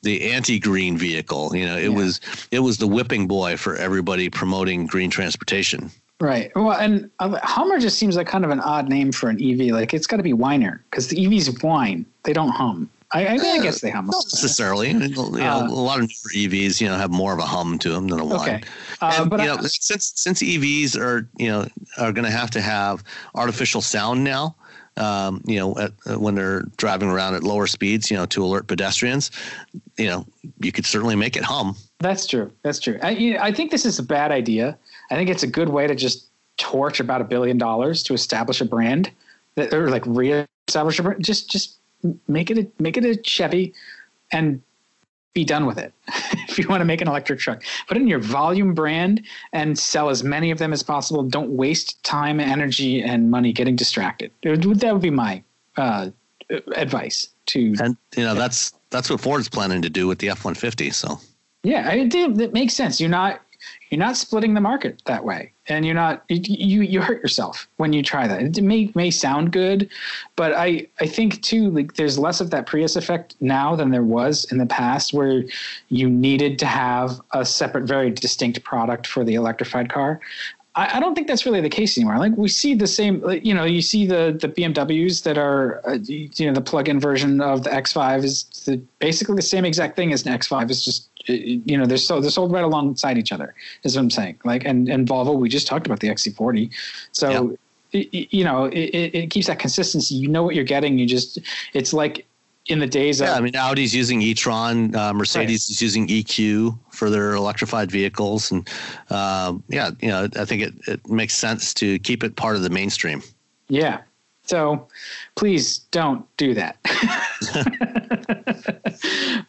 the anti-green vehicle. You know, it yeah. was it was the whipping boy for everybody promoting green transportation. Right. Well, and uh, Hummer just seems like kind of an odd name for an EV. Like it's got to be whiner because the EVs whine; they don't hum. I, I, I guess they hum. Not necessarily. You know, uh, a lot of EVs, you know, have more of a hum to them than a whine. Okay. Uh, and, but you I, know, since since EVs are you know are going to have to have artificial sound now. Um, you know, at, uh, when they're driving around at lower speeds, you know, to alert pedestrians, you know, you could certainly make it hum. That's true. That's true. I, you know, I think this is a bad idea. I think it's a good way to just torch about a billion dollars to establish a brand that, or like reestablish a brand. Just, just make it a, make it a Chevy and be done with it. if you want to make an electric truck, put in your volume brand and sell as many of them as possible. Don't waste time, energy, and money getting distracted. Would, that would be my uh, advice to. And you know that's that's what Ford's planning to do with the F one fifty. So. Yeah, it, it makes sense. You're not you're not splitting the market that way. And you're not you you hurt yourself when you try that. It may may sound good but i i think too like there's less of that prius effect now than there was in the past where you needed to have a separate very distinct product for the electrified car I, I, don't think that's really the case anymore. Like we see the same, you know, you see the the BMWs that are, uh, you know, the plug-in version of the X5 is the, basically the same exact thing as an X5. It's just, you know, they're so they're sold right alongside each other. Is what I'm saying. Like, and and Volvo, we just talked about the XC40, so. Yep. It, you know, it, it keeps that consistency. You know what you're getting. You just, it's like in the days yeah, of, I mean, Audi's using e-tron, uh, Mercedes right. is using EQ for their electrified vehicles, and um, yeah, you know, I think it, it makes sense to keep it part of the mainstream. Yeah. So, please don't do that.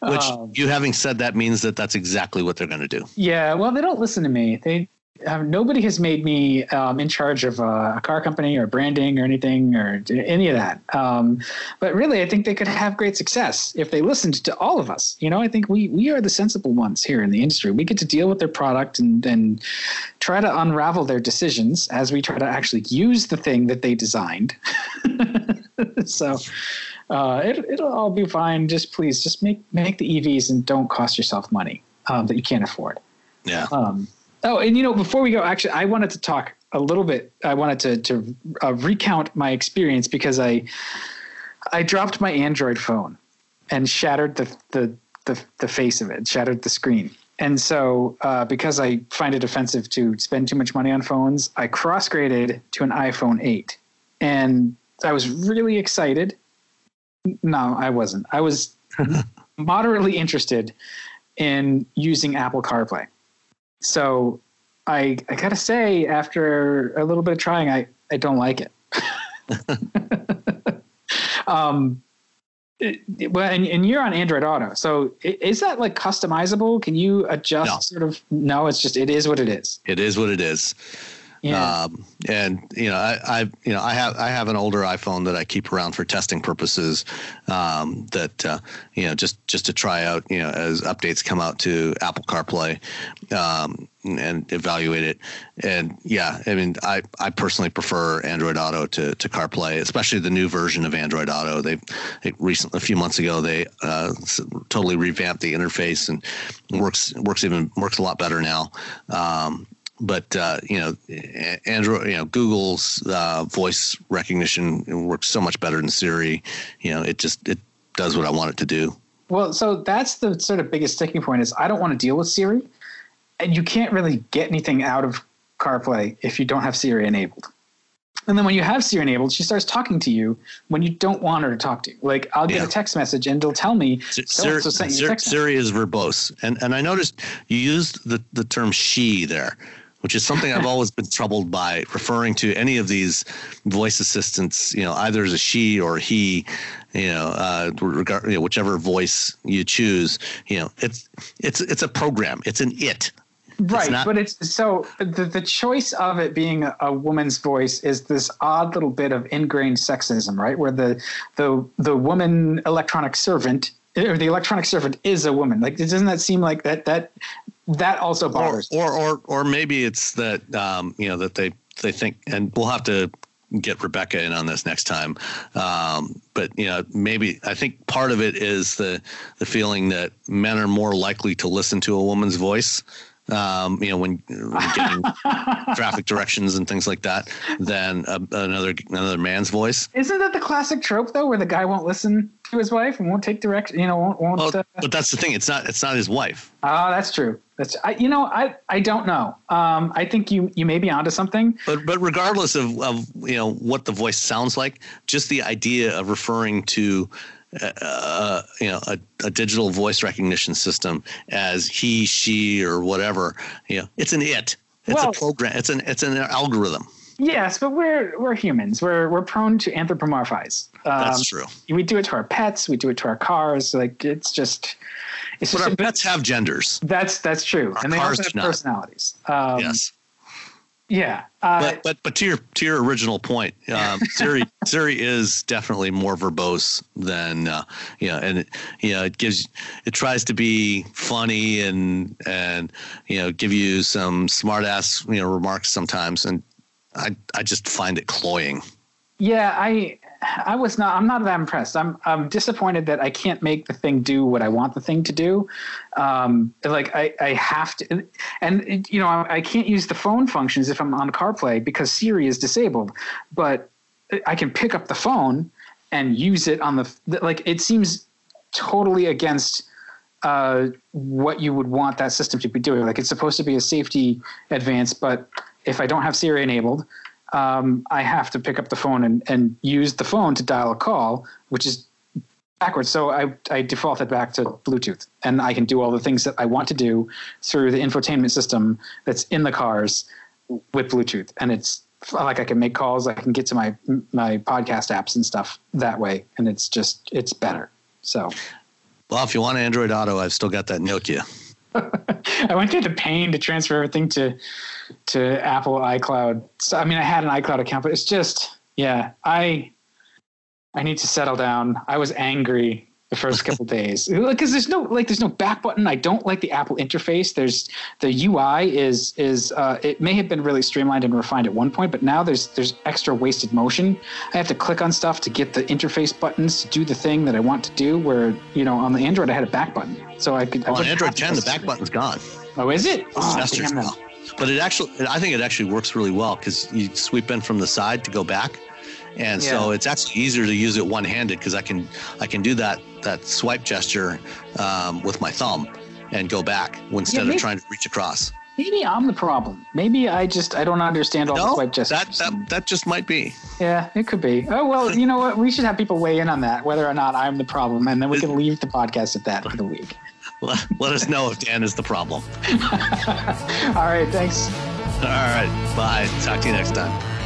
Which um, you having said that means that that's exactly what they're going to do. Yeah. Well, they don't listen to me. They um, nobody has made me um, in charge of a, a, car company or branding or anything or any of that. Um, but really, I think they could have great success if they listened to all of us. You know, I think we we are the sensible ones here in the industry. We get to deal with their product and and try to unravel their decisions as we try to actually use the thing that they designed. so. Uh, it, it'll all be fine. Just please, just make make the EVs and don't cost yourself money um, that you can't afford. Yeah. Um, Oh, and you know, before we go, actually, I wanted to talk a little bit. I wanted to to uh, recount my experience because I I dropped my Android phone and shattered the the the, the face of it, shattered the screen. And so, uh, because I find it offensive to spend too much money on phones, I cross graded to an iPhone 8. And I was really excited. No, I wasn't. I was moderately interested in using Apple CarPlay so I I gotta say, after a little bit of trying, I I don't like it. um, it, well, and, and you're on Android Auto, so is that like customizable? Can you adjust no. sort of? No, it's just it is what it is. It is what it is. Yeah. Um, and you know, I, I, you know, I have I have an older iPhone that I keep around for testing purposes. Um, that uh, you know, just just to try out, you know, as updates come out to Apple CarPlay, um, and evaluate it. And yeah, I mean, I I personally prefer Android Auto to to CarPlay, especially the new version of Android Auto. They, recently a few months ago they uh, totally revamped the interface and works works even works a lot better now. Um, but uh, you know, Android, you know, Google's uh, voice recognition works so much better than Siri. You know, it just it does what I want it to do. Well, so that's the sort of biggest sticking point is I don't want to deal with Siri, and you can't really get anything out of CarPlay if you don't have Siri enabled. And then when you have Siri enabled, she starts talking to you when you don't want her to talk to you. Like I'll get yeah. a text message and it'll tell me Siri, Siri, Siri is verbose. And and I noticed you used the, the term she there which is something I've always been troubled by referring to any of these voice assistants, you know, either as a she or he, you know, uh, regard, you know, whichever voice you choose, you know, it's, it's, it's a program. It's an it. Right. It's not, but it's so the, the choice of it being a, a woman's voice is this odd little bit of ingrained sexism, right? Where the, the, the woman electronic servant or the electronic servant is a woman. Like, doesn't that seem like that, that, that also bothers. Or, or, or, or maybe it's that um, you know that they they think, and we'll have to get Rebecca in on this next time. Um, but you know, maybe I think part of it is the the feeling that men are more likely to listen to a woman's voice um, you know, when, when getting traffic directions and things like that than a, another another man's voice. Isn't that the classic trope though, where the guy won't listen to his wife and won't take direction? You know, won't. won't well, uh, but that's the thing; it's not it's not his wife. Oh, that's true. That's I, you know I I don't know. Um, I think you you may be onto something. But but regardless of of you know what the voice sounds like, just the idea of referring to uh, you know a, a, digital voice recognition system as he she or whatever you know it's an it it's well, a program it's an it's an algorithm yes but we're we're humans. We're we're prone to anthropomorphize. Um, that's true. we do it to our pets. We do it to our cars. Like it's just it's but just our pets have genders. That's that's true. Our and they also have personalities. Um, yes. Yeah, uh, but but but to your to your original point, um, Siri Siri is definitely more verbose than uh, you know, and it, you know it gives it tries to be funny and and you know give you some smart ass you know remarks sometimes, and I I just find it cloying. Yeah, I I was not. I'm not that impressed. I'm I'm disappointed that I can't make the thing do what I want the thing to do. Um, like I I have to, and you know I, I can't use the phone functions if I'm on CarPlay because Siri is disabled. But I can pick up the phone and use it on the like. It seems totally against uh, what you would want that system to be doing. Like it's supposed to be a safety advance, but if I don't have Siri enabled, um, I have to pick up the phone and, and use the phone to dial a call, which is backwards. So I, I defaulted back to Bluetooth, and I can do all the things that I want to do through the infotainment system that's in the cars with Bluetooth, and it's like I can make calls, I can get to my my podcast apps and stuff that way, and it's just it's better. So, well, if you want Android Auto, I've still got that Nokia. I went through the pain to transfer everything to to Apple iCloud. So I mean, I had an iCloud account, but it's just yeah, I I need to settle down. I was angry the first couple days because there's no like there's no back button. I don't like the Apple interface. There's the UI is is uh, it may have been really streamlined and refined at one point, but now there's there's extra wasted motion. I have to click on stuff to get the interface buttons to do the thing that I want to do. Where you know on the Android I had a back button, so I could. Well, on Android 10, the back button's gone. Oh, is it? Oh, damn well. But it actually, I think it actually works really well because you sweep in from the side to go back and yeah. so it's actually easier to use it one-handed because I can I can do that that swipe gesture um, with my thumb and go back instead yeah, maybe, of trying to reach across. Maybe I'm the problem. Maybe I just I don't understand all no, the swipe gestures. That, that that just might be. Yeah, it could be. Oh well, you know what? We should have people weigh in on that, whether or not I'm the problem, and then we can leave the podcast at that for the week. let, let us know if Dan is the problem. all right, thanks. All right, bye. Talk to you next time.